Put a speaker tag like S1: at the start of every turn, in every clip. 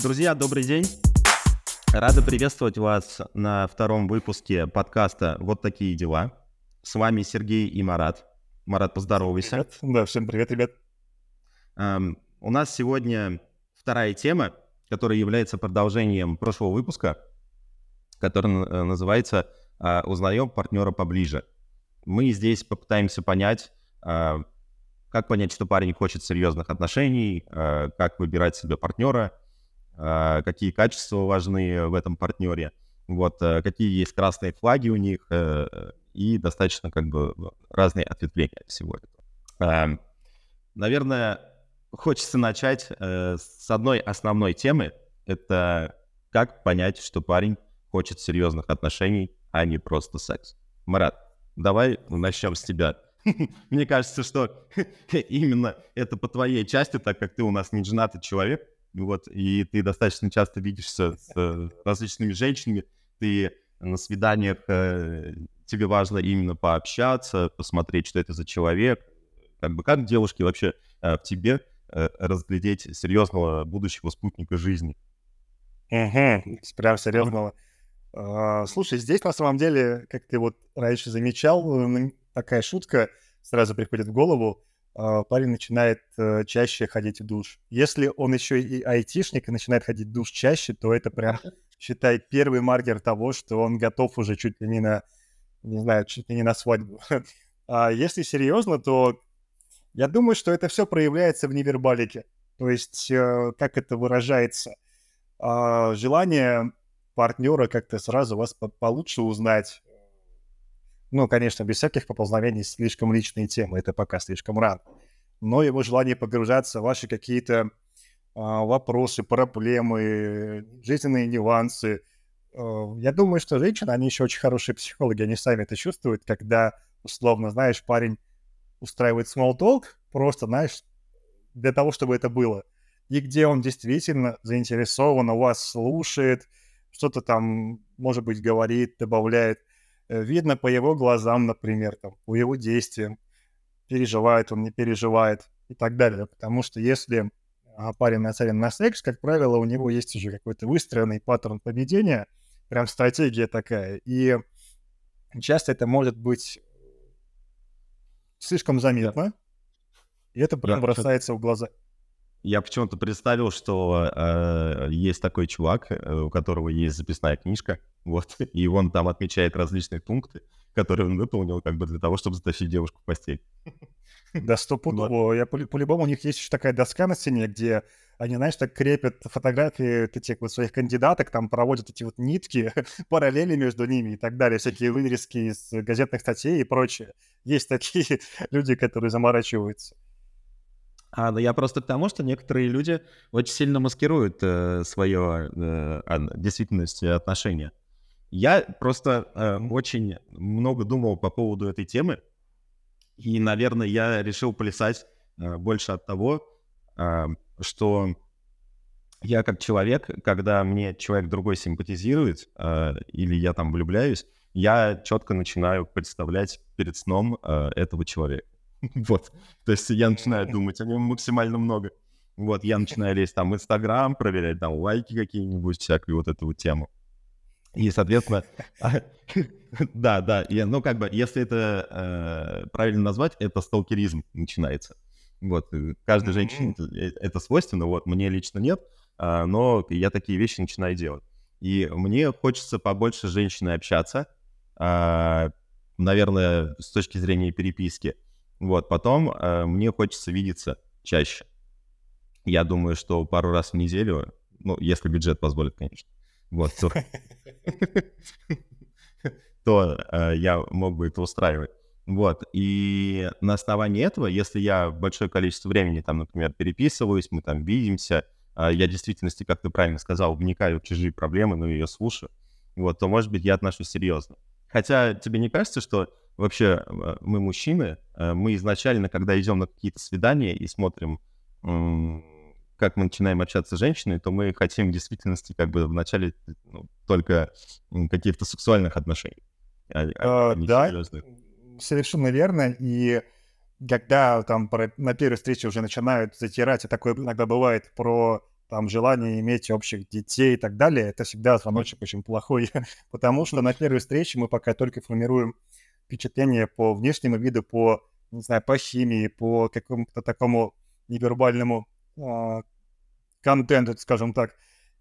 S1: Друзья, добрый день. Рада приветствовать вас на втором выпуске подкаста «Вот такие дела». С вами Сергей и Марат. Марат, поздоровайся.
S2: Привет. Да, всем привет, ребят.
S1: Эм, у нас сегодня вторая тема, которая является продолжением прошлого выпуска, который э, называется э, «Узнаем партнера поближе». Мы здесь попытаемся понять, э, как понять, что парень хочет серьезных отношений, как выбирать себе партнера – какие качества важны в этом партнере, вот, э, какие есть красные флаги у них, э, и достаточно как бы разные ответвления всего этого. Наверное, хочется начать э, с одной основной темы. Это как понять, что парень хочет серьезных отношений, а не просто секс. Марат, давай начнем с тебя. Мне кажется, что именно это по твоей части, так как ты у нас не женатый человек, вот, и ты достаточно часто видишься с э, различными женщинами, ты на свиданиях, э, тебе важно именно пообщаться, посмотреть, что это за человек, как бы как девушки вообще э, в тебе разглядеть серьезного будущего спутника жизни.
S2: Угу, прям серьезного. А, слушай, здесь на самом деле, как ты вот раньше замечал, такая шутка сразу приходит в голову. А, парень начинает э, чаще ходить в душ. Если он еще и айтишник и начинает ходить в душ чаще, то это прям, считай, первый маркер того, что он готов уже чуть ли не на, не знаю, чуть ли не на свадьбу. А если серьезно, то я думаю, что это все проявляется в невербалике. То есть, э, как это выражается? А, желание партнера как-то сразу вас получше узнать, ну, конечно, без всяких поползновений, слишком личные темы, это пока слишком рано. Но его желание погружаться в ваши какие-то а, вопросы, проблемы, жизненные нюансы. А, я думаю, что женщины, они еще очень хорошие психологи, они сами это чувствуют, когда, условно, знаешь, парень устраивает small talk, просто, знаешь, для того, чтобы это было. И где он действительно заинтересован, у вас слушает, что-то там, может быть, говорит, добавляет. Э, видно по его глазам, например, там, по его действиям, переживает он, не переживает и так далее. Потому что если а, парень нацелен на секс, как правило, у него есть уже какой-то выстроенный паттерн поведения, прям стратегия такая. И часто это может быть слишком заметно, и это прям бросается в глаза.
S1: Я почему-то представил, что э, есть такой чувак, э, у которого есть записная книжка, вот, и он там отмечает различные пункты, которые он выполнил, как бы для того, чтобы затащить девушку в постель.
S2: Да, стопудово. Я по- по-любому у них есть еще такая доска на стене, где они, знаешь, так крепят фотографии этих вот своих кандидаток, там проводят эти вот нитки, параллели между ними и так далее, всякие вырезки из газетных статей и прочее. Есть такие люди, которые заморачиваются.
S1: А, ну я просто к тому, что некоторые люди очень сильно маскируют э, свое э, действительность отношения. Я просто э, очень много думал по поводу этой темы, и, наверное, я решил плясать э, больше от того, э, что я как человек, когда мне человек другой симпатизирует, э, или я там влюбляюсь, я четко начинаю представлять перед сном э, этого человека. Вот. То есть я начинаю думать о нем максимально много. Вот, я начинаю лезть там в Инстаграм, проверять там лайки какие-нибудь, всякую вот эту вот тему. И, соответственно, да, да, и, ну, как бы, если это э, правильно назвать, это сталкеризм начинается. Вот, э, каждой женщине э, это свойственно, вот, мне лично нет, э, но я такие вещи начинаю делать. И мне хочется побольше с женщиной общаться, э, наверное, с точки зрения переписки. Вот, потом э, мне хочется видеться чаще. Я думаю, что пару раз в неделю, ну, если бюджет позволит, конечно, вот, то, э, я мог бы это устраивать. Вот, и на основании этого, если я большое количество времени, там, например, переписываюсь, мы там видимся, э, я в действительности, как ты правильно сказал, вникаю в чужие проблемы, но ее слушаю, вот, то, может быть, я отношусь серьезно. Хотя тебе не кажется, что вообще э, мы мужчины, э, мы изначально, когда идем на какие-то свидания и смотрим, как мы начинаем общаться с женщиной, то мы хотим в действительности как бы вначале ну, только каких-то сексуальных отношений.
S2: А, а, а да, серьезных. совершенно верно. И когда там на первой встрече уже начинают затирать, и такое иногда бывает, про там желание иметь общих детей и так далее, это всегда звоночек очень плохой, потому что на первой встрече мы пока только формируем впечатление по внешнему виду, по, не знаю, по химии, по какому-то такому невербальному э, контенту, скажем так.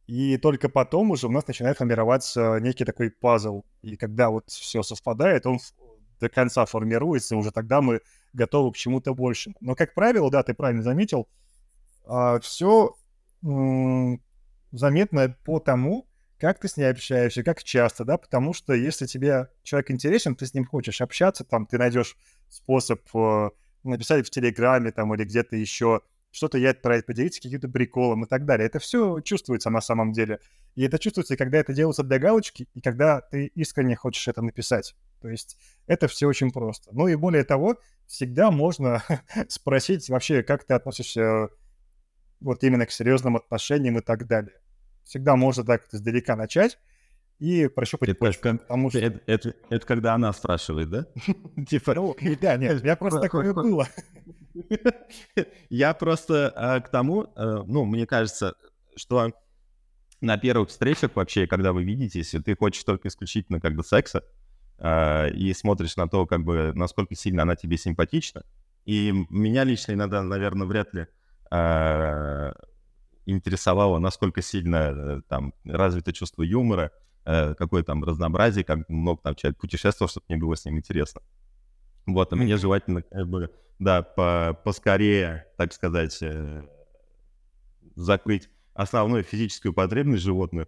S2: И только потом уже у нас начинает формироваться некий такой пазл. И когда вот все совпадает, он до конца формируется, уже тогда мы готовы к чему-то большему. Но, как правило, да, ты правильно заметил, а, все заметно по тому, как ты с ней общаешься, как часто, да, потому что если тебе человек интересен, ты с ним хочешь общаться, там, ты найдешь способ э, написать в Телеграме там или где-то еще, что-то я отправить, поделиться каким-то приколом и так далее. Это все чувствуется на самом деле. И это чувствуется, когда это делается для галочки, и когда ты искренне хочешь это написать. То есть это все очень просто. Ну и более того, всегда можно спросить вообще, как ты относишься вот именно к серьезным отношениям и так далее. Всегда можно так издалека начать и прощупать
S1: это, почву. Как, потому что... это, это, это когда она спрашивает, да?
S2: типа, ну, да, нет, я просто такое было.
S1: Я просто а, к тому, а, ну, мне кажется, что на первых встречах вообще, когда вы видитесь, ты хочешь только исключительно как бы секса, а, и смотришь на то, как бы, насколько сильно она тебе симпатична. И меня лично иногда, наверное, вряд ли а, интересовало, насколько сильно э, там развито чувство юмора, э, какое там разнообразие, как много там человек путешествовал, чтобы мне было с ним интересно. Вот, а мне желательно, как бы, да, по поскорее, так сказать, э, закрыть основную физическую потребность животных.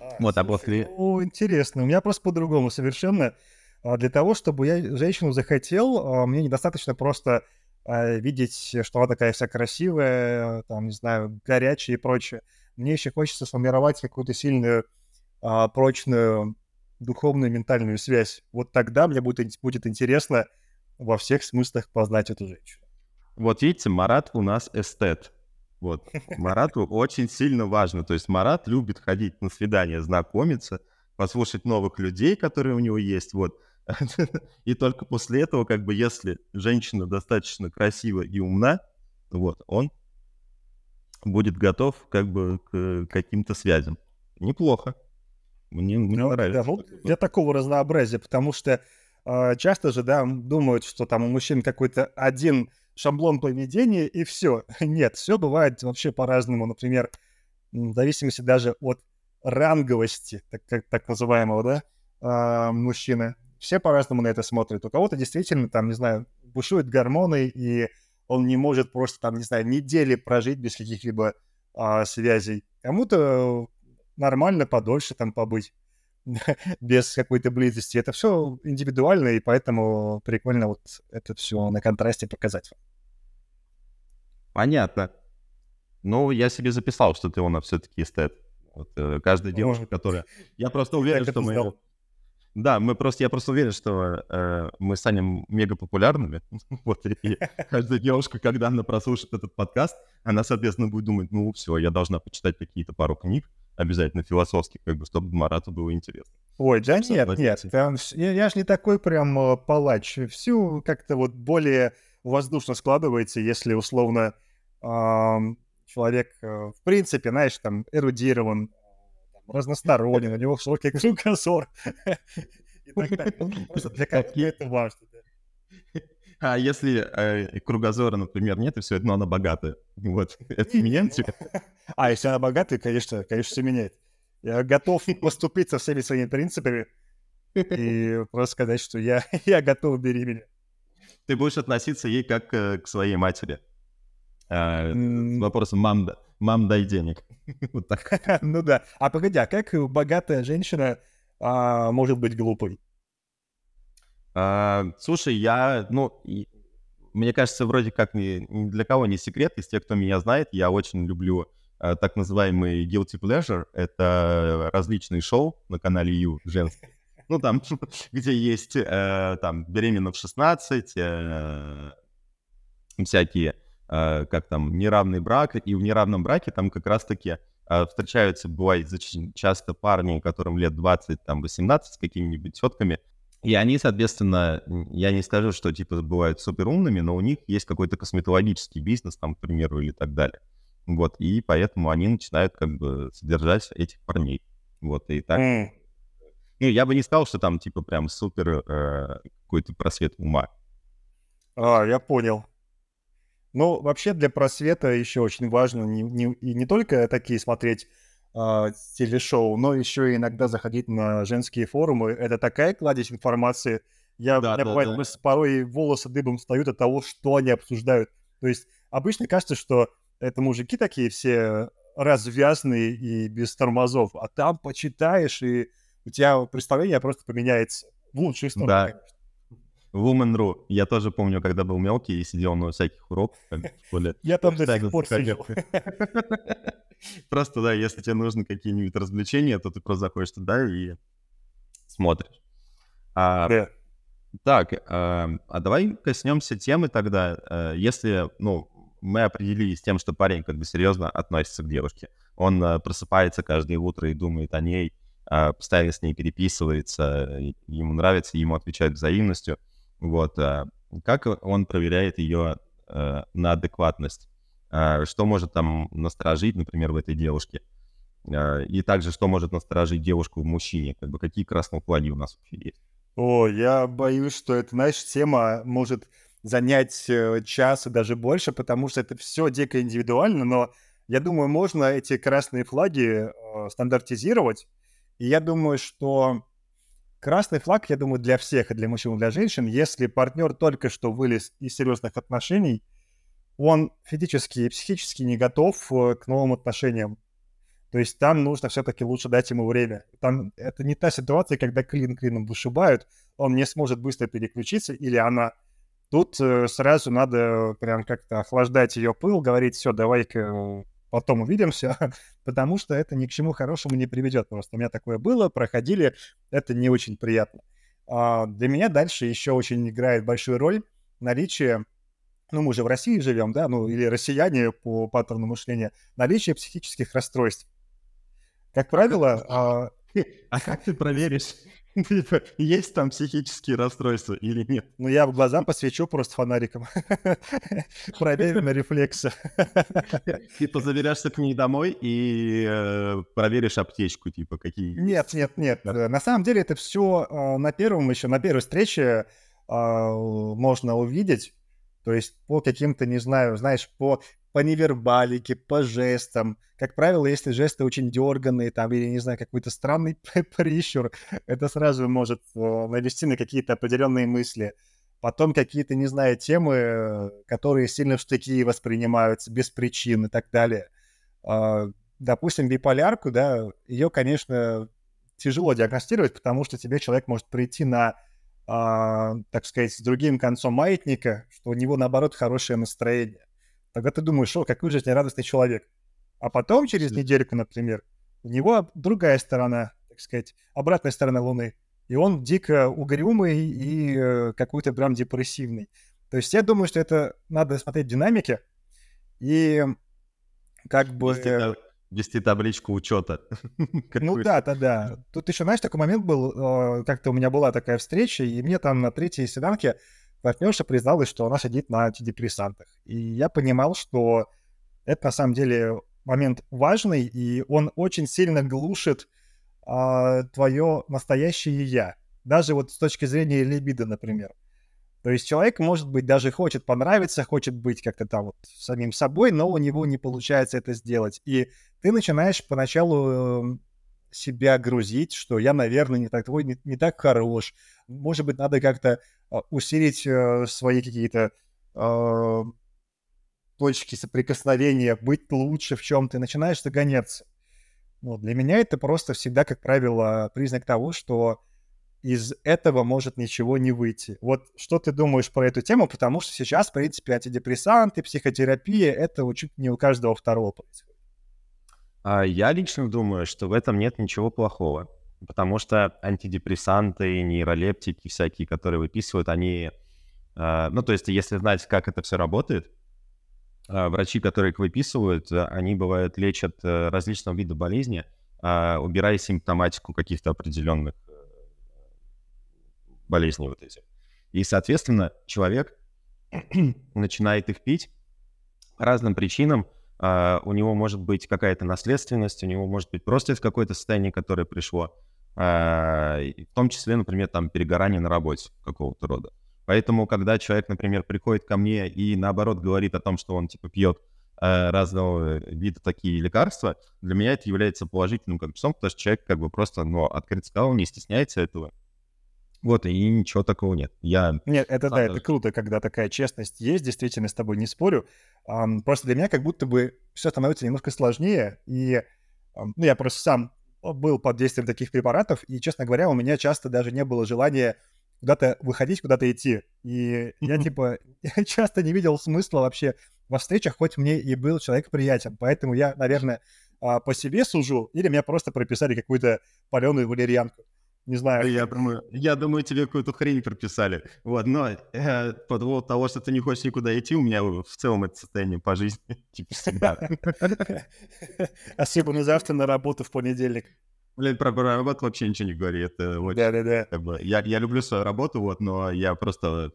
S2: А, вот, а после... Ну, интересно. У меня просто по-другому совершенно. А, для того, чтобы я женщину захотел, а, мне недостаточно просто видеть, что она такая вся красивая, там, не знаю, горячая и прочее. Мне еще хочется сформировать какую-то сильную, прочную духовную ментальную связь. Вот тогда мне будет, будет интересно во всех смыслах познать эту женщину.
S1: Вот видите, Марат у нас эстет. Вот. Марату очень сильно важно. То есть Марат любит ходить на свидания, знакомиться, послушать новых людей, которые у него есть. Вот. И только после этого, как бы, если женщина достаточно красива и умна, вот, он будет готов, как бы, к каким-то связям. Неплохо.
S2: Мне, мне ну, нравится. Да, вот для такого разнообразия, потому что э, часто же, да, думают, что там у мужчин какой-то один шаблон поведения и все. Нет, все бывает вообще по-разному. Например, в зависимости даже от ранговости, так, так, так называемого, да, э, мужчины. Все по-разному на это смотрят. У кого-то действительно, там, не знаю, бушуют гормоны, и он не может просто, там, не знаю, недели прожить без каких-либо э, связей. Кому-то нормально подольше там побыть без какой-то близости. Это все индивидуально, и поэтому прикольно вот это все на контрасте показать.
S1: Понятно. Ну, я себе записал, что ты у нас все-таки эстет. Вот, э, каждая девушка, которая... Я просто уверен, что мы... Да, мы просто, я просто уверен, что э, мы станем мега популярными. вот, и каждая девушка, когда она прослушает этот подкаст, она, соответственно, будет думать, ну, все, я должна почитать какие-то пару книг, обязательно философских, как бы, чтобы Марату было интересно.
S2: Ой, да нет, нет, я, я же не такой прям э, палач. Все как-то вот более воздушно складывается, если условно э, человек, э, в принципе, знаешь, там, эрудирован, разносторонен, у него широкий кругозор. Для кого это важно,
S1: а если э, кругозора, например, нет, и все это, но она богатая, вот, это меняет тебя?
S2: А, если она богатая, конечно, конечно, все меняет. Я готов поступить со всеми своими принципами и просто сказать, что я, я готов беременеть.
S1: Ты будешь относиться ей как э, к своей матери. Э, с вопросом «мам, мам, дай денег».
S2: вот так. ну да. А погоди, а как богатая женщина а, может быть глупой?
S1: А, слушай, я, ну, мне кажется, вроде как ни, ни для кого не секрет, из тех, кто меня знает, я очень люблю а, так называемый guilty pleasure. Это различные шоу на канале Ю женские. Ну, там, где есть э, там беременна в 16, э, всякие, э, как там, неравный брак, и в неравном браке там как раз-таки э, встречаются, бывает, очень часто парни, которым лет 20, там, 18 с какими-нибудь тетками, и они, соответственно, я не скажу, что типа бывают супер умными, но у них есть какой-то косметологический бизнес, там, к примеру, или так далее. Вот, и поэтому они начинают как бы содержать этих парней. Вот, и так. Mm. Ну, я бы не сказал, что там, типа, прям супер э, какой-то просвет ума.
S2: А, я понял. Ну, вообще для просвета еще очень важно не, не, и не только такие смотреть э, телешоу, но еще и иногда заходить на женские форумы. Это такая кладезь информации. Я, да, да, бывает, да. порой волосы дыбом встают от того, что они обсуждают. То есть обычно кажется, что это мужики такие все развязные и без тормозов, а там почитаешь, и у тебя представление просто поменяется в лучшую сторону. Да.
S1: Woman.ru. Я тоже помню, когда был мелкий и сидел на всяких уроках.
S2: Я там до сих пор сижу.
S1: Просто, да, если тебе нужны какие-нибудь развлечения, то ты просто заходишь туда и смотришь. А, так, а, а давай коснемся темы тогда. Э, если, ну, мы определились с тем, что парень как бы серьезно относится к девушке. Он э, просыпается каждое утро и думает о ней, э, постоянно с ней переписывается, ему нравится, ему отвечают взаимностью. Вот. Э, как он проверяет ее э, на адекватность? Э, что может там насторожить, например, в этой девушке? И также, что может насторожить девушку в мужчине? Как бы, какие красные флаги у нас вообще есть?
S2: О, я боюсь, что эта, знаешь, тема может занять час и даже больше, потому что это все дико индивидуально, но я думаю, можно эти красные флаги стандартизировать. И я думаю, что красный флаг, я думаю, для всех, и для мужчин, и для женщин, если партнер только что вылез из серьезных отношений, он физически и психически не готов э, к новым отношениям. То есть там нужно все-таки лучше дать ему время. Там это не та ситуация, когда клин клином вышибают, он не сможет быстро переключиться, или она Тут э, сразу надо прям как-то охлаждать ее пыл, говорить, все, давай-ка потом увидимся, потому что это ни к чему хорошему не приведет. Просто у меня такое было, проходили, это не очень приятно. А для меня дальше еще очень играет большую роль наличие, ну мы же в России живем, да, ну или россияне по паттерну мышления, наличие психических расстройств. Как правило...
S1: А, а как ты проверишь? Типа, есть там психические расстройства или нет?
S2: Ну, я в глаза посвечу просто фонариком. Проверю на рефлексы.
S1: Ты позаверяешься к ней домой и э, проверишь аптечку, типа, какие...
S2: Нет, нет, нет. На самом деле это все э, на первом еще, на первой встрече э, можно увидеть. То есть по каким-то, не знаю, знаешь, по по невербалике, по жестам. Как правило, если жесты очень дерганные, там, или, не знаю, какой-то странный прищур, это сразу может э, навести на какие-то определенные мысли. Потом какие-то, не знаю, темы, которые сильно в штыки воспринимаются без причин и так далее. А, допустим, биполярку, да, ее, конечно, тяжело диагностировать, потому что тебе человек может прийти на, а, так сказать, с другим концом маятника, что у него, наоборот, хорошее настроение. Тогда ты думаешь, о, какой жизнерадостный человек. А потом, через недельку, например, у него другая сторона, так сказать, обратная сторона Луны. И он дико угрюмый и э, какой-то прям депрессивный. То есть я думаю, что это надо смотреть динамики и как бы... Вести,
S1: вести табличку учета.
S2: Ну да, да, да. Тут еще, знаешь, такой момент был, э, как-то у меня была такая встреча, и мне там на третьей свиданке партнерша призналась, что она сидит на антидепрессантах. И я понимал, что это на самом деле момент важный, и он очень сильно глушит а, твое настоящее я. Даже вот с точки зрения либидо, например. То есть человек, может быть, даже хочет понравиться, хочет быть как-то там вот самим собой, но у него не получается это сделать. И ты начинаешь поначалу эм, себя грузить, что я, наверное, не так, не, не так хорош. Может быть, надо как-то а, усилить э, свои какие-то э, точки соприкосновения, быть лучше в чем-то, начинаешь загоняться. Вот, для меня это просто всегда, как правило, признак того, что из этого может ничего не выйти. Вот что ты думаешь про эту тему, потому что сейчас, в принципе, антидепрессанты, психотерапия, это чуть не у каждого второго происходит.
S1: А я лично думаю, что в этом нет ничего плохого, потому что антидепрессанты, нейролептики всякие, которые выписывают, они... А, ну, то есть, если знать, как это все работает, а, врачи, которые их выписывают, они, бывают, лечат э, различного вида болезни, убирая симптоматику каких-то определенных болезней вот этих. И, соответственно, человек начинает их пить по разным причинам, Uh, у него может быть какая-то наследственность, у него может быть просто какое-то состояние, которое пришло. Uh, в том числе, например, там перегорание на работе какого-то рода. Поэтому, когда человек, например, приходит ко мне и наоборот говорит о том, что он типа пьет э, разного вида такие лекарства, для меня это является положительным как числом, потому что человек как бы просто, ну, открыто сказал, не стесняется этого. Вот, и ничего такого нет. Я...
S2: Нет, это да, это круто, когда такая честность есть, действительно, с тобой не спорю. Um, просто для меня как будто бы все становится немножко сложнее, и um, ну, я просто сам был под действием таких препаратов, и, честно говоря, у меня часто даже не было желания куда-то выходить, куда-то идти. И я, типа, я часто не видел смысла вообще во встречах, хоть мне и был человек приятен. Поэтому я, наверное, а, по себе сужу, или меня просто прописали какую-то паленую валерьянку. Не знаю.
S1: Я думаю, я думаю, тебе какую-то хрень прописали. Вот, но э, по поводу того, что ты не хочешь никуда идти, у меня в целом это состояние по жизни, типа, всегда.
S2: Спасибо, на завтра на работу в понедельник.
S1: Блин, про, работу вообще ничего не говори. Это очень...
S2: Да, да, да.
S1: Как бы, я, я люблю свою работу, вот, но я просто...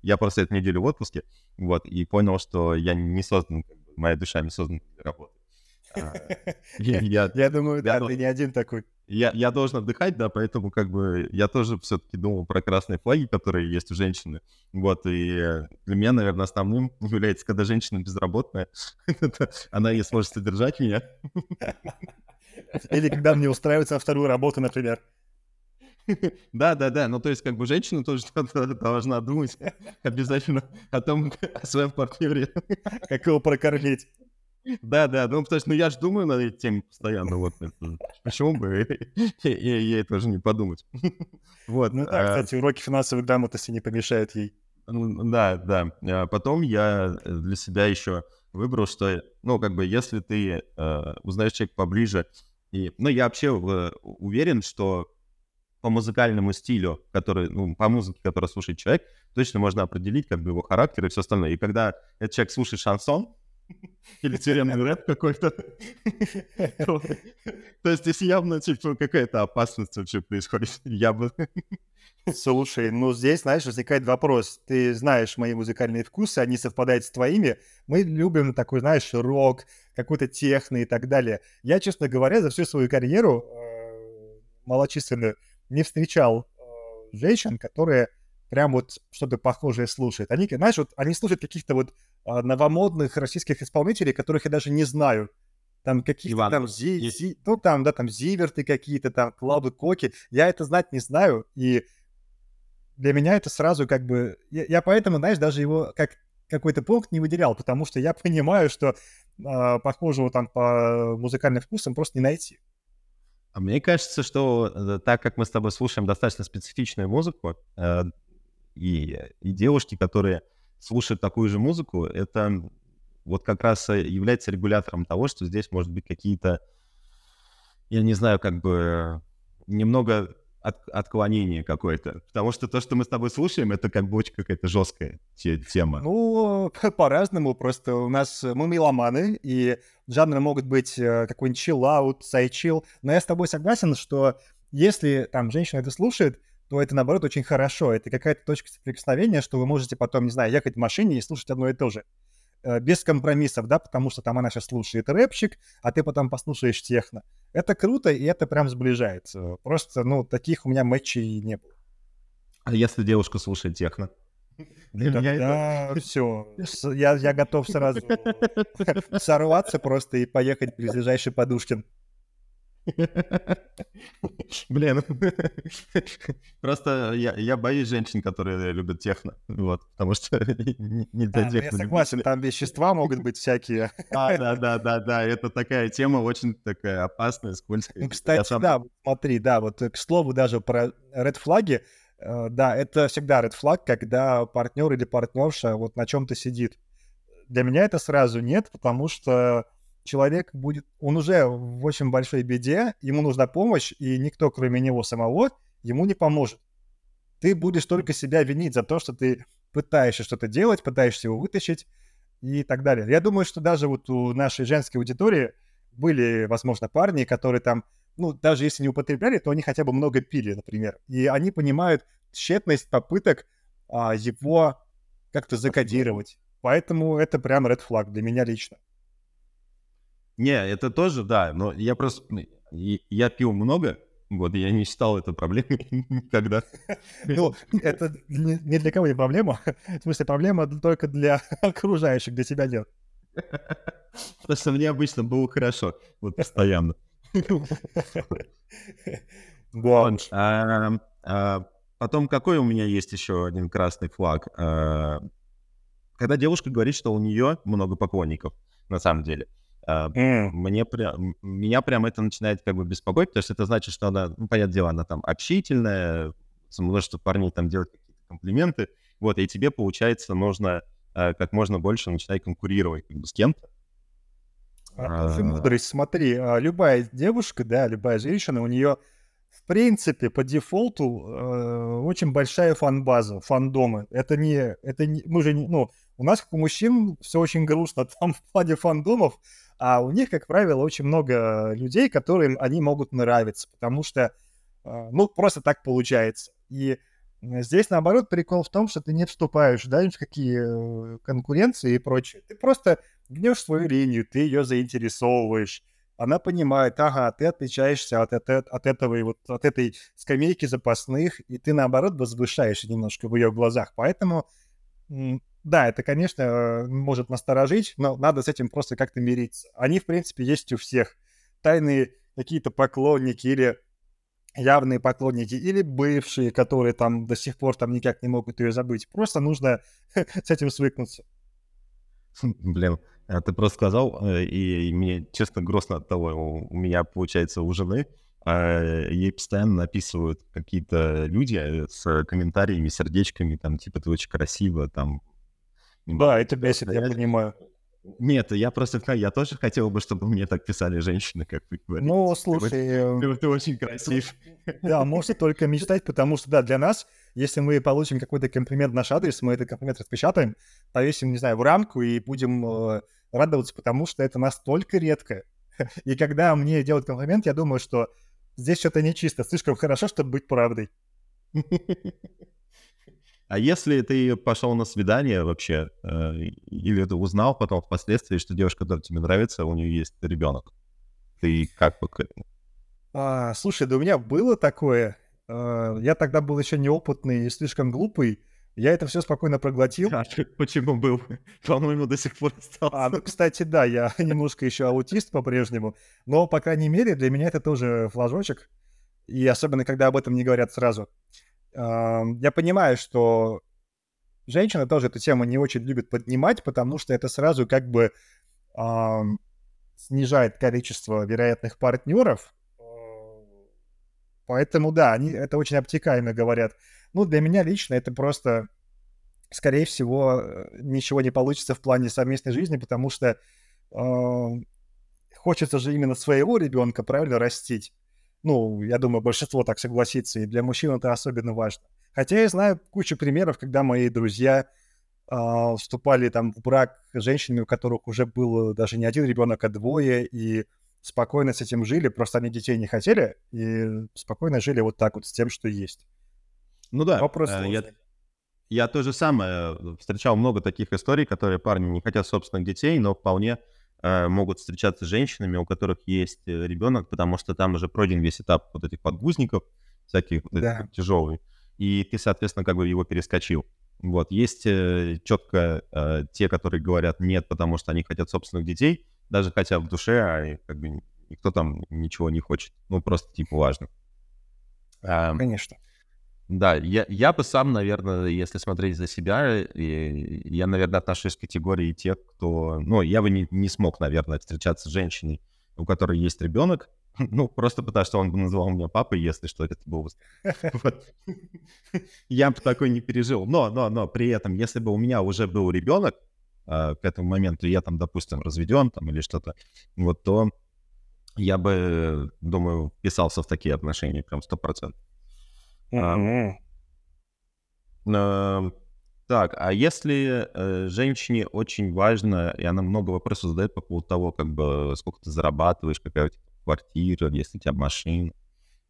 S1: Я просто эту неделю в отпуске, вот, и понял, что я не создан, как бы, моя душа не создана для работы.
S2: А, я думаю, да, ты не один такой.
S1: Я, я должен отдыхать, да, поэтому как бы я тоже все-таки думал про красные флаги, которые есть у женщины. Вот, и для меня, наверное, основным является, когда женщина безработная, она не сможет содержать меня.
S2: Или когда мне устраивается вторую работу, например.
S1: Да, да, да. Ну, то есть, как бы женщина тоже должна думать обязательно о том, о своем партнере.
S2: Как его прокормить.
S1: Да, да, ну потому что ну, я же думаю над этим постоянно, вот почему бы ей тоже не подумать.
S2: Вот. Ну да, а кстати, уроки финансовой грамотности не помешают ей.
S1: Ну, да, да. А потом я для себя еще выбрал, что, ну, как бы, если ты э, узнаешь человека поближе, и, ну, я вообще э, уверен, что по музыкальному стилю, который, ну, по музыке, которую слушает человек, точно можно определить, как бы, его характер и все остальное. И когда этот человек слушает шансон, или тюремный рэп какой-то. То есть здесь явно, типа, какая-то опасность вообще происходит. Я бы...
S2: Слушай, ну здесь, знаешь, возникает вопрос. Ты знаешь мои музыкальные вкусы, они совпадают с твоими. Мы любим такой, знаешь, рок, какой-то техно и так далее. Я, честно говоря, за всю свою карьеру э, малочисленную не встречал э, женщин, которые прям вот что-то похожее слушают. Они, знаешь, вот они слушают каких-то вот новомодных российских исполнителей, которых я даже не знаю. Там какие-то там, зи, зи, ну там, да, там Зиверты какие-то, там Клавы Коки. Я это знать не знаю, и для меня это сразу как бы... Я, я поэтому, знаешь, даже его как какой-то пункт не выделял, потому что я понимаю, что э, похожего там по музыкальным вкусам просто не найти.
S1: А мне кажется, что э, так как мы с тобой слушаем достаточно специфичную музыку, э, и, и девушки, которые слушают такую же музыку, это вот как раз является регулятором того, что здесь может быть какие-то, я не знаю, как бы немного от, отклонение какое-то. Потому что то, что мы с тобой слушаем, это как бы очень какая-то жесткая те, тема.
S2: Ну, по-разному. Просто у нас мы меломаны, и жанры могут быть э, какой-нибудь chill-out, side-chill. Но я с тобой согласен, что если там женщина это слушает, то это, наоборот, очень хорошо. Это какая-то точка соприкосновения, что вы можете потом, не знаю, ехать в машине и слушать одно и то же. Э, без компромиссов, да, потому что там она сейчас слушает рэпчик, а ты потом послушаешь техно. Это круто, и это прям сближает. Просто, ну, таких у меня матчей не было.
S1: А если девушка слушает техно?
S2: Для да, меня это... все. Я, я готов сразу сорваться просто и поехать в ближайший Подушкин.
S1: Блин, просто я, я боюсь женщин, которые любят техно, вот, потому что
S2: нельзя а, техно. Я согласен, там вещества могут быть всякие.
S1: Да, да, да, да, да, это такая тема очень такая опасная, скользкая.
S2: Ну, кстати, да, смотри, да, вот к слову даже про red флаги, э, да, это всегда red флаг, когда партнер или партнерша вот на чем-то сидит. Для меня это сразу нет, потому что человек будет, он уже в очень большой беде, ему нужна помощь, и никто, кроме него самого, ему не поможет. Ты будешь только себя винить за то, что ты пытаешься что-то делать, пытаешься его вытащить и так далее. Я думаю, что даже вот у нашей женской аудитории были, возможно, парни, которые там, ну, даже если не употребляли, то они хотя бы много пили, например. И они понимают тщетность попыток а, его как-то закодировать. Поэтому это прям red flag для меня лично.
S1: Не, это тоже, да, но я просто... Я пил много, вот, я не считал это проблемой никогда.
S2: Ну, это не для кого не проблема. В смысле, проблема только для окружающих, для тебя нет.
S1: Потому что мне обычно было хорошо, вот постоянно. А, а, потом, какой у меня есть еще один красный флаг? А, когда девушка говорит, что у нее много поклонников, на самом деле, mm. мне прям, меня прям это начинает как бы беспокоить, потому что это значит, что она, ну, понятное дело, она там общительная, множество парней там делают какие-то комплименты, вот, и тебе, получается, нужно э, как можно больше начинать конкурировать как бы, с кем-то.
S2: А, а... мудрость, смотри, а, любая девушка, да, любая женщина, у нее в принципе, по дефолту э, очень большая фан-база, фандомы. Это не, это не, мы же не, ну, у нас, как у мужчин, все очень грустно там в плане фандомов, а у них, как правило, очень много людей, которым они могут нравиться, потому что, э, ну, просто так получается. И здесь, наоборот, прикол в том, что ты не вступаешь, да, ни в какие э, конкуренции и прочее. Ты просто гнешь свою линию, ты ее заинтересовываешь, она понимает, ага, ты отличаешься от, от, от этого и вот от этой скамейки запасных, и ты, наоборот, возвышаешься немножко в ее глазах. Поэтому, да, это, конечно, может насторожить, но надо с этим просто как-то мириться. Они, в принципе, есть у всех. Тайные какие-то поклонники или явные поклонники, или бывшие, которые там до сих пор там никак не могут ее забыть. Просто нужно с этим свыкнуться.
S1: Блин, а ты просто сказал, э, и мне, честно, грустно от того, у меня, получается, у жены а, ей постоянно написывают какие-то люди э, с комментариями, сердечками, там, типа, ты очень красиво, там.
S2: Да, это бесит, я понимаю.
S1: Нет, я просто я тоже хотел бы, чтобы мне так писали женщины, как вы говорите.
S2: Ну, слушай... Ты,
S1: э, ты, ты очень красив.
S2: Да, можете только мечтать, потому что, да, для нас, если мы получим какой-то комплимент в наш адрес, мы этот комплимент распечатаем, повесим, не знаю, в рамку и будем э, радоваться, потому что это настолько редко. И когда мне делают комплимент, я думаю, что здесь что-то нечисто, слишком хорошо, чтобы быть правдой.
S1: А если ты пошел на свидание вообще, э, или ты узнал потом впоследствии, что девушка, которая тебе нравится, у нее есть ребенок, ты как бы к этому?
S2: А, слушай, да у меня было такое. А, я тогда был еще неопытный и слишком глупый. Я это все спокойно проглотил. А
S1: почему был? По-моему, до сих пор остался.
S2: А, ну, кстати, да, я немножко еще аутист по-прежнему. Но, по крайней мере, для меня это тоже флажочек. И особенно, когда об этом не говорят сразу я понимаю, что женщины тоже эту тему не очень любят поднимать, потому что это сразу как бы снижает количество вероятных партнеров. Поэтому, да, они это очень обтекаемо говорят. Ну, для меня лично это просто, скорее всего, э, ничего не получится в плане совместной жизни, потому что э, хочется же именно своего ребенка правильно растить. Ну, я думаю, большинство так согласится, и для мужчин это особенно важно. Хотя я знаю кучу примеров, когда мои друзья э, вступали там в брак с женщинами, у которых уже был даже не один ребенок, а двое, и спокойно с этим жили, просто они детей не хотели, и спокойно жили вот так вот с тем, что есть.
S1: Ну да, Вопрос э, я, я то же самое э, встречал много таких историй, которые парни не хотят собственных детей, но вполне могут встречаться с женщинами, у которых есть э, ребенок, потому что там уже пройден весь этап вот этих подгузников, всяких вот да. тяжелый, и ты, соответственно, как бы его перескочил. Вот, есть э, четко э, те, которые говорят нет, потому что они хотят собственных детей, даже хотя в душе, а как бы никто там ничего не хочет. Ну, просто типа важно.
S2: Конечно.
S1: Да, я, я бы сам, наверное, если смотреть за себя, я, наверное, отношусь к категории тех, кто... Ну, я бы не, не смог, наверное, встречаться с женщиной, у которой есть ребенок, ну, просто потому что он бы называл меня папой, если что, это было бы... Я бы такой не пережил. Но, но, но, при этом, если бы у меня уже был ребенок к этому моменту, я там, допустим, разведен там или что-то, вот, то я бы, думаю, вписался в такие отношения прям сто процентов. А, а, так, а если э, женщине очень важно, и она много вопросов задает по поводу того, как бы сколько ты зарабатываешь, какая у тебя квартира, если у тебя машина,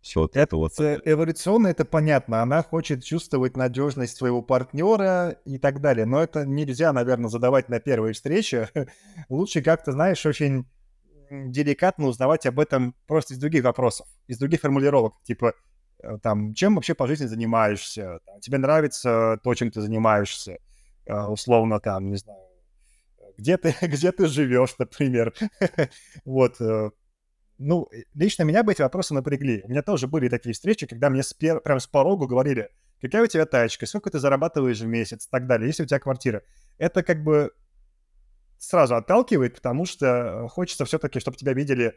S1: все вот это, это вот.
S2: Эволюционно это понятно. Она хочет чувствовать надежность своего партнера и так далее. Но это нельзя, наверное, задавать на первой встрече. Лучше как-то, знаешь, очень деликатно узнавать об этом просто из других вопросов, из других формулировок, типа там, чем вообще по жизни занимаешься, там, тебе нравится то, чем ты занимаешься, э, условно там, не знаю, где ты, где ты живешь, например. вот. Э, ну, лично меня бы эти вопросы напрягли. У меня тоже были такие встречи, когда мне прям с порогу говорили, какая у тебя тачка, сколько ты зарабатываешь в месяц и так далее, если у тебя квартира. Это как бы сразу отталкивает, потому что хочется все-таки, чтобы тебя видели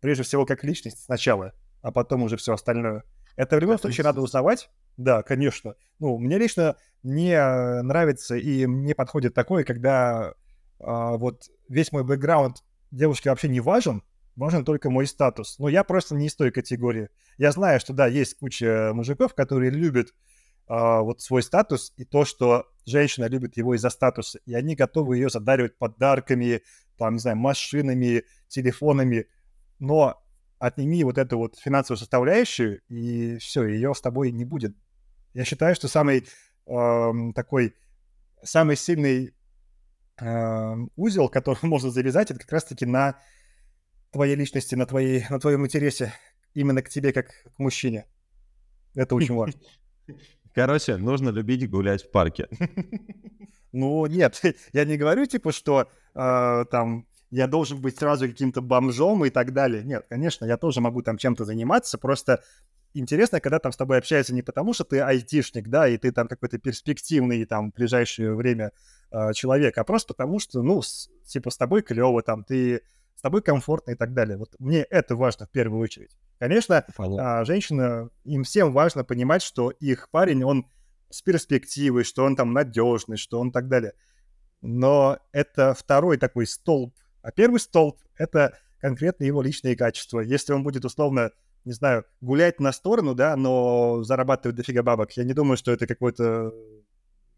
S2: прежде всего как личность сначала, а потом уже все остальное. Это в любом случае надо узнавать. Да, конечно. Ну, мне лично не нравится и мне подходит такое, когда а, вот весь мой бэкграунд девушке вообще не важен, важен только мой статус. Но я просто не из той категории. Я знаю, что да, есть куча мужиков, которые любят а, вот свой статус и то, что женщина любит его из-за статуса, и они готовы ее задаривать подарками, там, не знаю, машинами, телефонами, но отними вот эту вот финансовую составляющую, и все, ее с тобой не будет. Я считаю, что самый э, такой, самый сильный э, узел, который можно завязать, это как раз-таки на твоей личности, на, твоей, на твоем интересе именно к тебе, как к мужчине. Это очень важно.
S1: Короче, нужно любить гулять в парке.
S2: Ну, нет, я не говорю, типа, что э, там я должен быть сразу каким-то бомжом и так далее. Нет, конечно, я тоже могу там чем-то заниматься, просто интересно, когда там с тобой общаются не потому, что ты айтишник, да, и ты там какой-то перспективный там в ближайшее время э, человек, а просто потому, что, ну, с, типа, с тобой клево, там, ты с тобой комфортно и так далее. Вот мне это важно в первую очередь. Конечно, а, женщина, им всем важно понимать, что их парень, он с перспективой, что он там надежный, что он так далее. Но это второй такой столб. А первый столб — это конкретно его личные качества. Если он будет условно, не знаю, гулять на сторону, да, но зарабатывать дофига бабок, я не думаю, что это какой-то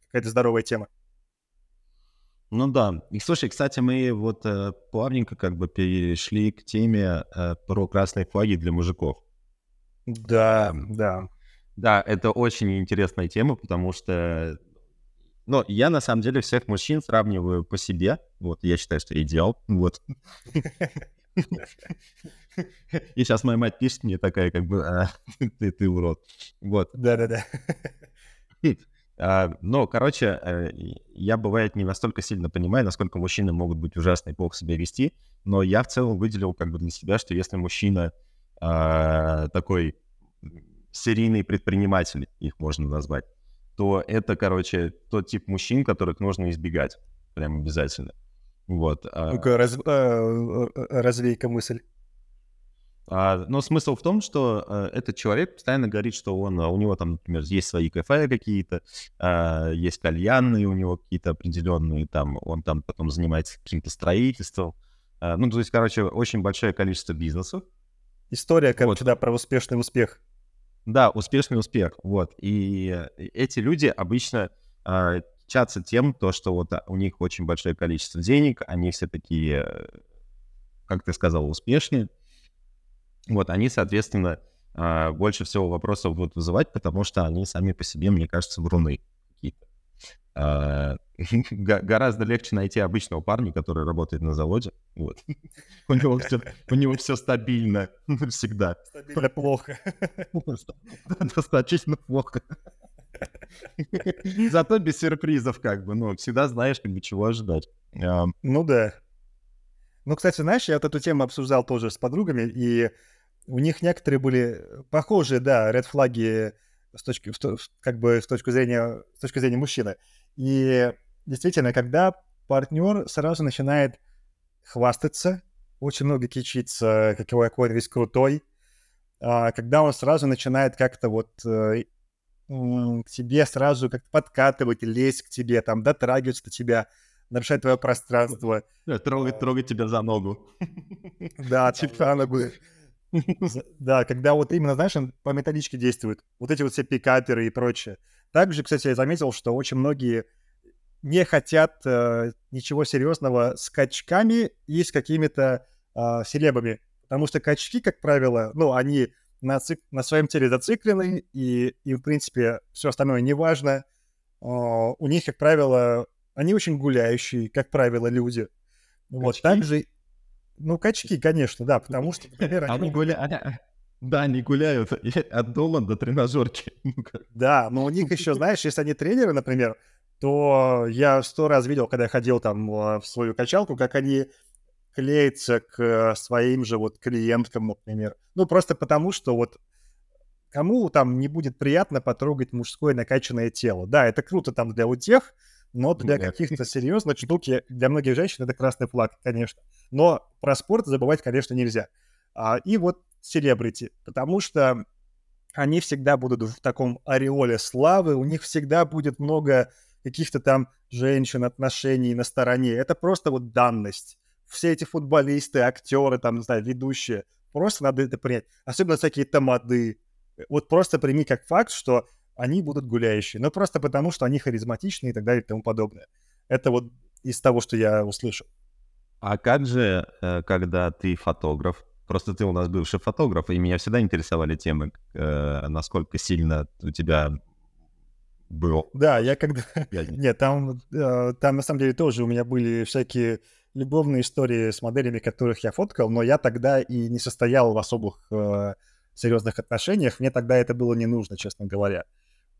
S2: какая-то здоровая тема.
S1: Ну да. И слушай, кстати, мы вот э, плавненько как бы перешли к теме э, про красные флаги для мужиков.
S2: Да, да.
S1: Да, это очень интересная тема, потому что, ну, я на самом деле всех мужчин сравниваю по себе. Вот, я считаю, что идеал. Вот. И сейчас моя мать пишет мне такая, как бы, а, ты, ты урод. Вот.
S2: Да-да-да.
S1: А, но, короче, э, я, бывает, не настолько сильно понимаю, насколько мужчины могут быть ужасно и плохо себя вести, но я в целом выделил как бы для себя, что если мужчина а, такой серийный предприниматель, их можно назвать, то это, короче, тот тип мужчин, которых нужно избегать, прям обязательно. Вот.
S2: Ну-ка, раз, а, развей-ка мысль.
S1: А, но смысл в том, что а, этот человек постоянно говорит, что он, а, у него там, например, есть свои кафе какие-то, а, есть кальянные у него какие-то определенные, там, он там потом занимается каким-то строительством. А, ну, то есть, короче, очень большое количество бизнесов.
S2: История, как вот. всегда, про успешный успех.
S1: Да, успешный успех, вот. И эти люди обычно а, чатся тем, то, что вот у них очень большое количество денег, они все такие, как ты сказал, успешные, вот, они, соответственно, а, больше всего вопросов будут вызывать, потому что они сами по себе, мне кажется, вруны какие-то. А, гораздо легче найти обычного парня, который работает на заводе. Вот. У него все, у него все стабильно всегда.
S2: Стабильно плохо.
S1: Достаточно плохо. Зато без сюрпризов, как бы, ну, всегда знаешь, как бы, чего ожидать.
S2: Ну да. Ну, кстати, знаешь, я вот эту тему обсуждал тоже с подругами, и у них некоторые были похожие, да, ред флаги с точки, как бы с точки зрения, с точки зрения мужчины. И действительно, когда партнер сразу начинает хвастаться, очень много кичиться, какой он весь крутой, а, когда он сразу начинает как-то вот э, к тебе сразу как-то подкатывать, лезть к тебе, там, дотрагиваться до тебя, нарушать твое пространство.
S1: Трогать, а, трогать тебя за ногу.
S2: Да, типа ногу. Да, когда вот именно, знаешь, он по методичке действует. Вот эти вот все пикаперы и прочее. Также, кстати, я заметил, что очень многие не хотят э, ничего серьезного с качками и с какими-то э, селебами. Потому что качки, как правило, ну, они на, цик... на своем теле зациклены, и, и, в принципе, все остальное не важно. Uh, у них, как правило, они очень гуляющие, как правило, люди. Вот, также Ну, качки, конечно, да, потому что, например,
S1: Они
S2: они...
S1: гуляют, да, они гуляют от дома до тренажерки. Ну,
S2: Да, но у них еще, знаешь, если они тренеры, например, то я сто раз видел, когда я ходил там э, в свою качалку, как они клеятся к своим же вот клиенткам, например. Ну, просто потому, что вот кому там не будет приятно потрогать мужское накачанное тело. Да, это круто там для утех, но для
S1: Да.
S2: каких-то серьезных штук, я- для многих женщин это красный флаг, конечно. Но про спорт забывать, конечно, нельзя. А, и вот селебрити, потому что они всегда будут в таком ореоле славы, у них всегда будет много каких-то там женщин, отношений на стороне. Это просто вот данность. Все эти футболисты, актеры, там, не знаю, ведущие, просто надо это принять. Особенно всякие тамады. Вот просто прими как факт, что они будут гуляющие. Но просто потому, что они харизматичные и так далее и тому подобное. Это вот из того, что я услышал.
S1: А как же, э, когда ты фотограф? Просто ты у нас бывший фотограф, и меня всегда интересовали темы, э, насколько сильно у тебя был.
S2: Да, я когда...
S1: Я-
S2: Нет, там, э, там на самом деле тоже у меня были всякие любовные истории с моделями, которых я фоткал, но я тогда и не состоял в особых э, серьезных отношениях. Мне тогда это было не нужно, честно говоря.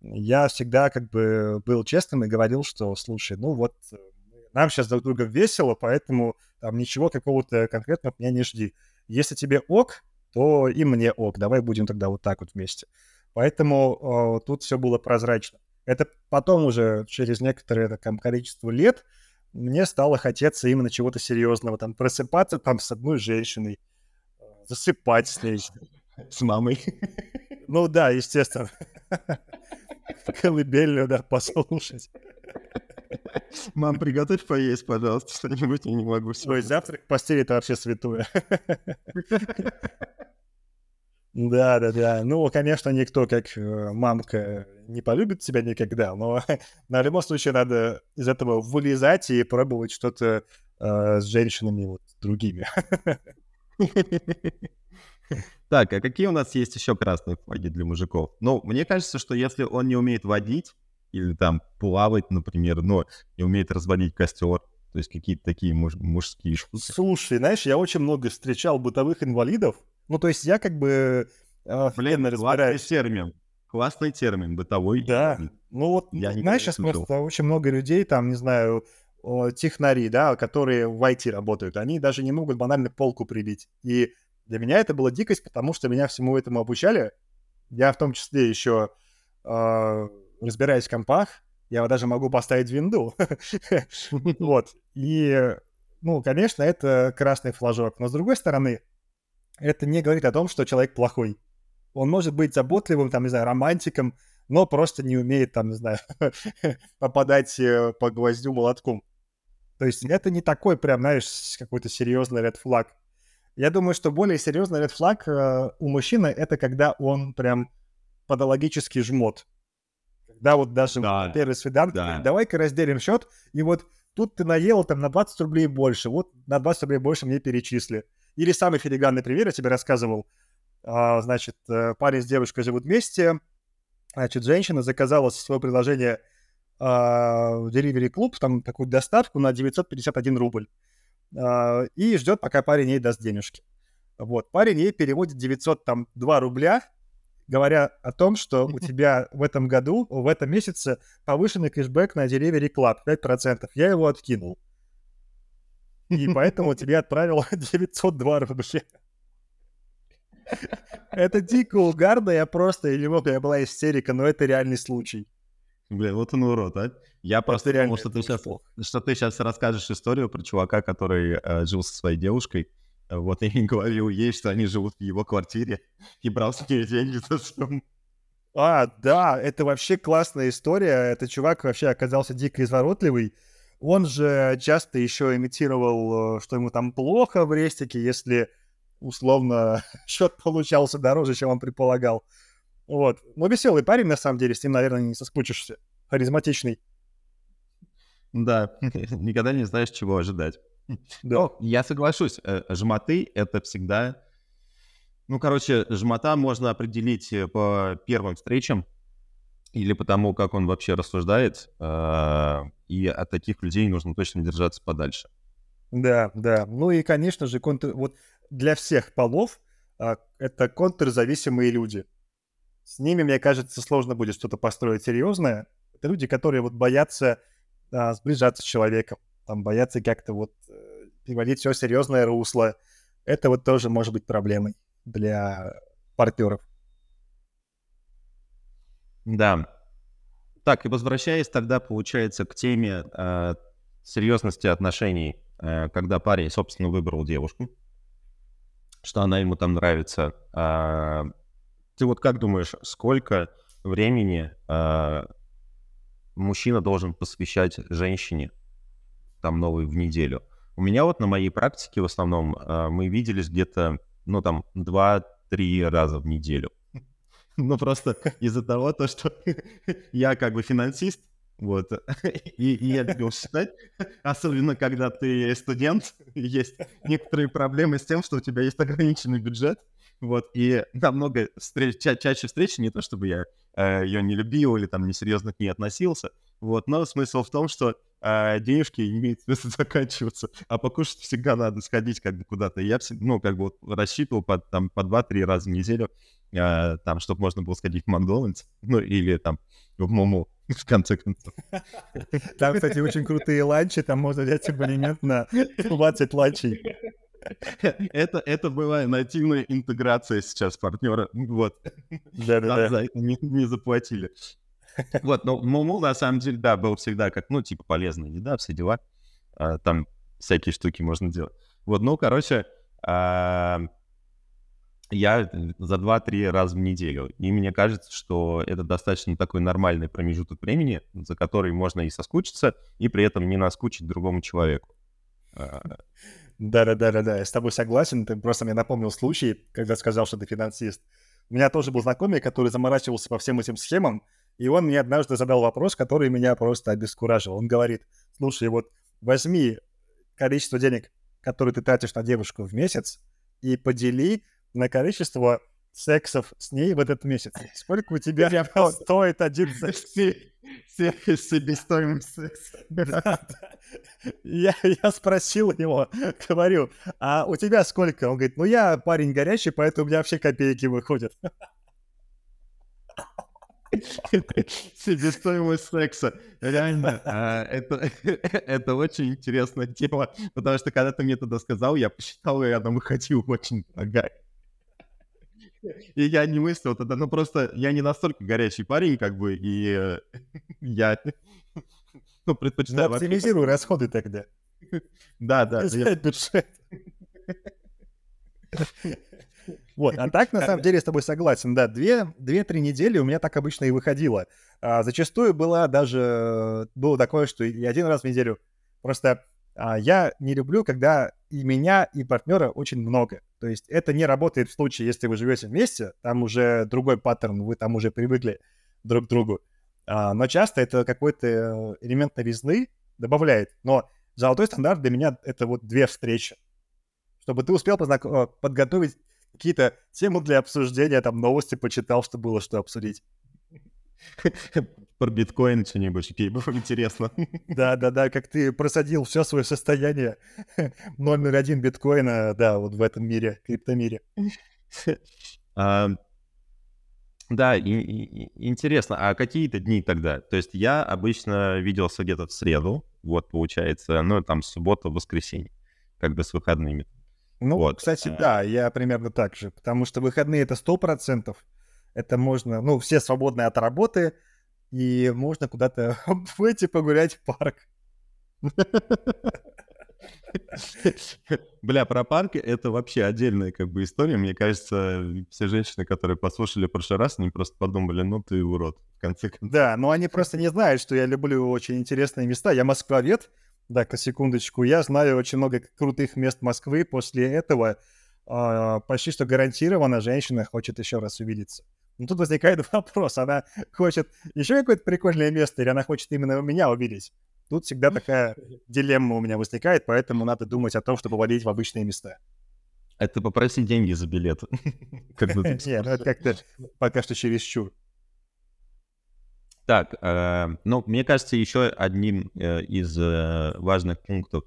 S2: Я всегда как бы был честным и говорил, что, слушай, ну вот э, нам сейчас друг друга весело, поэтому там ничего какого-то конкретного от меня не жди. Если тебе ок, то и мне ок. Давай будем тогда вот так вот вместе. Поэтому э, тут все было прозрачно. Это потом уже через некоторое там, количество лет мне стало хотеться именно чего-то серьезного. Там просыпаться там с одной женщиной, э, засыпать с ней.
S1: С мамой.
S2: Ну да, естественно. Колыбельную, да, послушать.
S1: Мам, приготовь поесть, пожалуйста, что-нибудь, я не могу сегодня.
S2: завтрак в постели — это вообще святое. Да, да, да. Ну, конечно, никто, как э, мамка, не полюбит тебя никогда, но на любом случае надо из этого вылезать и пробовать что-то э, с женщинами вот другими.
S1: Так, а какие у нас есть еще красные флаги для мужиков? Ну, мне кажется, что если он не умеет водить или там плавать, например, но не умеет разводить костер, то есть какие-то такие муж- мужские штуки.
S2: Слушай, знаешь, я очень много встречал бытовых инвалидов. Ну, то есть я как бы э,
S1: Блин,
S2: разбираюсь.
S1: термин. Классный термин, бытовой.
S2: Да. Ну вот,
S1: Я
S2: знаешь, сейчас
S1: слышал.
S2: просто очень много людей, там, не знаю, технари, да, которые в IT работают, они даже не могут банально полку прибить. И для меня это была дикость, потому что меня всему этому обучали. Я в том числе еще э, разбираюсь в компах, я даже могу поставить винду. Вот. И, ну, конечно, это красный флажок. Но с другой стороны, это не говорит о том, что человек плохой. Он может быть заботливым, там, не знаю, романтиком, но просто не умеет, там, не знаю, попадать э, по гвоздю молотком. То есть это не такой прям, знаешь, какой-то серьезный ред флаг. Я думаю, что более серьезный ред флаг э, у мужчины это когда он прям патологически жмот. Когда вот даже
S1: Да,
S2: на первой свиданке,
S1: да.
S2: давай-ка разделим счет, и вот тут ты наел там на 20 рублей больше, вот на 20 рублей больше мне перечисли. Или самый филиганный пример я тебе рассказывал. А, значит, э, парень с девушкой живут вместе, значит, женщина заказала со своего приложения а, в Delivery Club там такую доставку на 951 рубль. А, и ждет, пока парень ей даст денежки. Вот, парень ей переводит 902 рубля, говоря о том, что у тебя в этом году, в этом месяце повышенный кэшбэк на Delivery Club 5%. Я его откинул. И поэтому тебе отправил 902 рубля. Это дико угарно, я просто, я не мог, у меня была истерика, но это реальный случай.
S1: Блин, вот он урод, а. Я просто
S2: реально
S1: думал, что ты, сейчас, что ты сейчас расскажешь историю про чувака, который э, жил со своей девушкой, вот, и говорил ей, что они живут в его квартире, и брал с нее деньги за съем.
S2: А, да, это вообще классная история. Этот чувак вообще оказался дико изворотливый. Он же часто еще имитировал, э, что ему там плохо в рестике, если условно счет получался дороже, чем он предполагал. Вот. Но веселый парень, на самом деле, с ним, наверное, не соскучишься. Харизматичный.
S1: Да, никогда не знаешь, чего ожидать.
S2: Да.
S1: Ну, я соглашусь, э, жмоты — это всегда... Ну, короче, жмота можно определить э, по первым встречам или по тому, как он вообще рассуждает, э, и от таких людей нужно точно держаться подальше.
S2: Да, да. Ну и, конечно же, контр... вот для всех полов а, это контрзависимые люди. С ними, мне кажется, сложно будет что-то построить серьезное. Это люди, которые вот боятся а, сближаться с человеком, там боятся как-то вот э, переводить все серьезное русло. Это вот тоже может быть проблемой для партнеров.
S1: Да. Так, и возвращаясь тогда, получается, к теме э, серьезности отношений, э, когда парень, собственно, выбрал девушку, что она ему там нравится. Э, ты вот как думаешь, сколько времени э, мужчина должен посвящать женщине там новой в неделю? У меня вот на моей практике в основном э, мы виделись где-то, ну там, два-три раза в неделю. Ну, просто из-за того, то, что я как бы финансист, вот, и, и я любил считать, особенно когда ты студент, есть некоторые проблемы с тем, что у тебя есть ограниченный бюджет, вот, и намного встреч, ча чаще встречи, не то чтобы я э, ее не любил или там несерьезно к ней относился, вот, но смысл в том, что э, денежки имеют смысл заканчиваться, а покушать всегда надо сходить как бы куда-то. Я, ну, как бы вот рассчитывал по, там, по 2-3 раза в неделю э, там, чтобы можно было сходить в Макдональдс, ну, или там в Муму, в конце концов.
S2: Там, кстати, очень крутые ланчи, там можно взять абонемент на 20 ланчей.
S1: Это, это была нативная интеграция сейчас партнера, вот.
S2: Да-да-да.
S1: За это не, не заплатили. Вот, но Муму, на самом деле, да, был всегда как, ну, типа, полезная еда, все дела. А, там всякие штуки можно делать. Вот, ну, короче, а, я за 2-3 раза в неделю. И мне кажется, что это достаточно такой нормальный промежуток времени, за который можно и соскучиться, и при этом не наскучить другому человеку. А.
S2: Да-да-да-да, я с тобой согласен. Ты просто мне напомнил случай, когда сказал, что ты финансист. У меня тоже был знакомый, который заморачивался по всем этим схемам, и он мне однажды задал вопрос, который меня просто обескуражил. Он говорит, слушай, вот возьми количество денег, которые ты тратишь на девушку в месяц, и подели на количество сексов с ней в этот месяц. Сколько у тебя стоит один секс?
S1: Себестоимость секса.
S2: Я, я спросил его, говорю, а у тебя сколько? Он говорит, ну я парень горячий, поэтому у меня вообще копейки выходят.
S1: Себестоимость секса. Реально, а, это, это очень интересная тема, потому что когда ты мне тогда сказал, я посчитал, и она выходила очень дорогая. И я не мыслил тогда, ну просто я не настолько горячий парень, как бы, и э, я
S2: ну, предпочитаю... Ну, оптимизируй расходы тогда.
S1: Да, да. бюджет.
S2: Вот, а так, на самом деле, я с тобой согласен, да, две-три недели у меня так обычно и выходило. А, зачастую было даже, было такое, что и один раз в неделю. Просто а, я не люблю, когда и меня, и партнера очень много. То есть это не работает в случае, если вы живете вместе, там уже другой паттерн, вы там уже привыкли друг к другу. А, но часто это какой-то э, элемент новизны добавляет. Но золотой стандарт для меня — это вот две встречи. Чтобы ты успел познак... Э, подготовить какие-то темы для обсуждения, там новости почитал, что было что обсудить.
S1: Про биткоин что-нибудь, было интересно.
S2: Да-да-да, как ты просадил все свое состояние номер один биткоина, да, вот в этом мире, криптомире.
S1: А, да, и, и, интересно, а какие-то дни тогда? То есть я обычно виделся где-то в среду, вот получается, ну там суббота, воскресенье, как бы с выходными.
S2: Ну, вот. кстати, а. да, я примерно так же, потому что выходные это сто процентов, это можно, ну, все свободные от работы, и можно куда-то выйти погулять в парк.
S1: Бля, про парк это вообще отдельная как бы история. Мне кажется, все женщины, которые послушали в прошлый раз, они просто подумали, ну ты урод, в конце концов.
S2: Да, но они просто не знают, что я люблю очень интересные места. Я москвовед, да, секундочку. Я знаю очень много крутых мест Москвы. После этого э, почти что гарантированно женщина хочет еще раз увидеться. Но тут возникает вопрос, она хочет еще какое-то прикольное место, или она хочет именно меня увидеть? Тут всегда такая дилемма у меня возникает, поэтому надо думать о том, чтобы водить в обычные места.
S1: Это попросить деньги за билет.
S2: Нет, ну это как-то пока что чересчур.
S1: Так, э, ну, мне кажется, еще одним э, из э, важных пунктов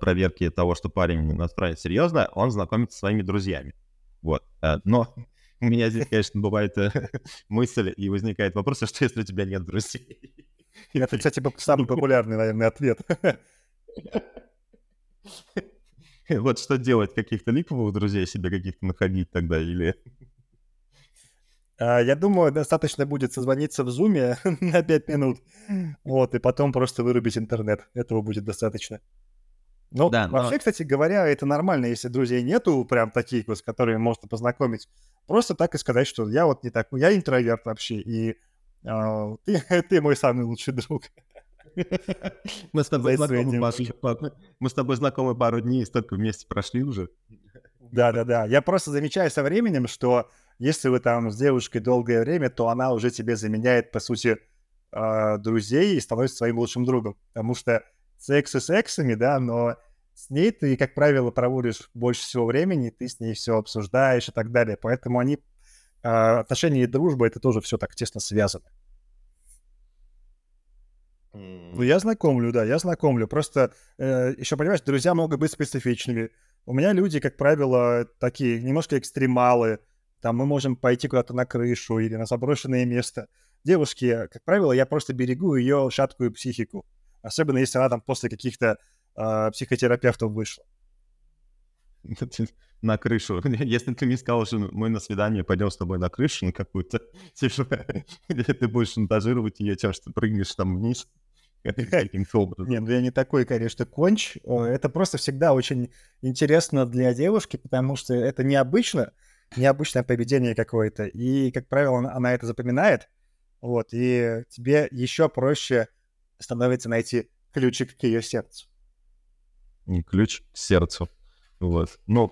S1: проверки того, что парень настроен серьезно, он знакомится со своими друзьями. Вот. Но у меня здесь, конечно, бывает э, мысль и возникает вопрос, а что если у тебя нет друзей?
S2: Это, кстати, самый популярный, наверное, ответ.
S1: Вот что делать? Каких-то липовых друзей себе каких-то находить тогда или...
S2: А, я думаю, достаточно будет созвониться в зуме на 5 минут, вот, и потом просто вырубить интернет. Этого будет достаточно. Ну, да, вообще, но... кстати говоря, это нормально, если друзей нету, прям таких вот, с которыми можно познакомить. Просто так и сказать, что я вот не такой, я интроверт вообще, и э, ты, ты мой самый лучший друг.
S1: Мы с тобой знакомы пару, мы с тобой знакомы пару дней, столько вместе прошли уже.
S2: Да-да-да. Я просто замечаю со временем, что если вы там с девушкой долгое время, то она уже тебе заменяет, по сути, э, друзей и становится своим лучшим другом. Потому что сексы сексами, да, но с ней ты, как правило, проводишь больше всего времени, ты с ней все обсуждаешь и так далее. Поэтому они, э, отношения и дружба, это тоже все так тесно связано. Ну, я знакомлю, да, я знакомлю. Просто э, еще, понимаешь, друзья могут быть специфичными. У меня люди, как правило, такие немножко экстремалы. Там мы можем пойти куда-то на крышу или на заброшенное место. Девушки, как правило, я просто берегу ее шаткую психику. Особенно если она там после каких-то э, психотерапевтов вышла.
S1: На крышу. Если ты мне сказал, что мы на свидание пойдем с тобой на крышу, на какую-то, типа, где ты будешь шантажировать ее тем, что ты прыгнешь там вниз.
S2: Не, ну я не такой, конечно, конч. Это просто всегда очень интересно для девушки, потому что это необычно, необычное поведение какое-то. И, как правило, она это запоминает. Вот, и тебе еще проще становится найти ключик к ее сердцу.
S1: Ключ к сердцу. Вот. Но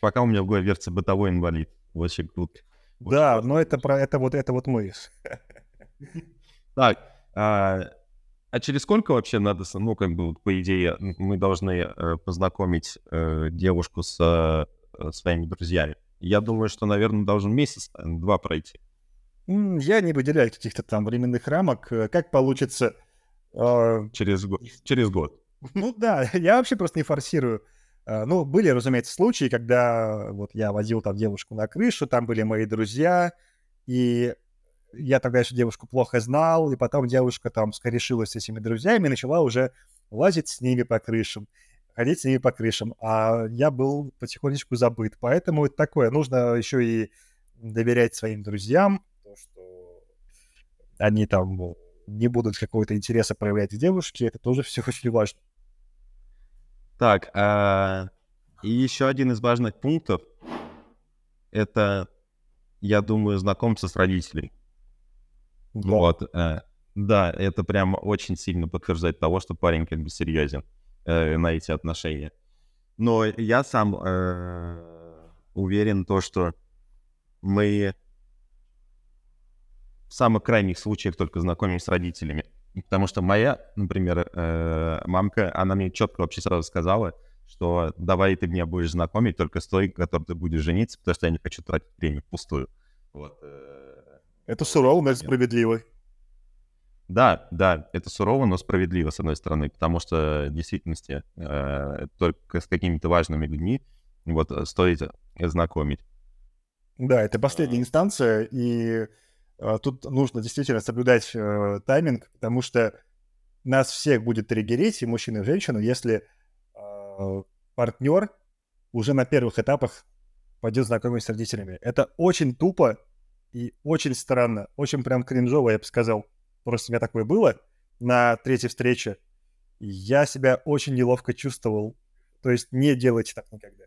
S1: пока у меня в голове версия бытовой инвалид. Вообще круто.
S2: Да, но это про это вот это вот мы.
S1: Так, а, а через сколько вообще надо, ну, как бы, по идее, мы должны э, познакомить э, девушку с э, своими друзьями? Я думаю, что, наверное, должен месяц, два пройти.
S2: Я не выделяю каких-то там временных рамок. Как получится?
S1: Э... Через год. Через год.
S2: Ну да, я вообще просто не форсирую. Ну, были, разумеется, случаи, когда вот я возил там девушку на крышу, там были мои друзья, и я тогда еще девушку плохо знал, и потом девушка там скорешилась с этими друзьями и начала уже лазить с ними по крышам, ходить с ними по крышам, а я был потихонечку забыт. Поэтому это такое, нужно еще и доверять своим друзьям, то, что они там не будут какого-то интереса проявлять к девушке, это тоже все очень важно.
S1: Так, а... и еще один из важных пунктов — это, я думаю, знакомство с родителями. Да. Вот, э, да, это прям очень сильно подтверждает того, что парень как бы серьезен э, на эти отношения. Но я сам э, уверен то, что мы в самых крайних случаях только знакомимся с родителями. Потому что моя, например, э, мамка, она мне четко вообще сразу сказала, что давай ты меня будешь знакомить только с той, которой ты будешь жениться, потому что я не хочу тратить время впустую. Вот, э,
S2: это сурово, но справедливо.
S1: Да, да, это сурово, но справедливо, с одной стороны, потому что в действительности э, только с какими-то важными людьми вот стоит знакомить.
S2: Да, это последняя инстанция, и тут нужно действительно соблюдать э, тайминг, потому что нас всех будет триггерить, и мужчину, и женщину, если э, партнер уже на первых этапах пойдет знакомиться с родителями. Это очень тупо, и очень странно, очень прям кринжово, я бы сказал. Просто у меня такое было на третьей встрече. Я себя очень неловко чувствовал. То есть не делайте так никогда.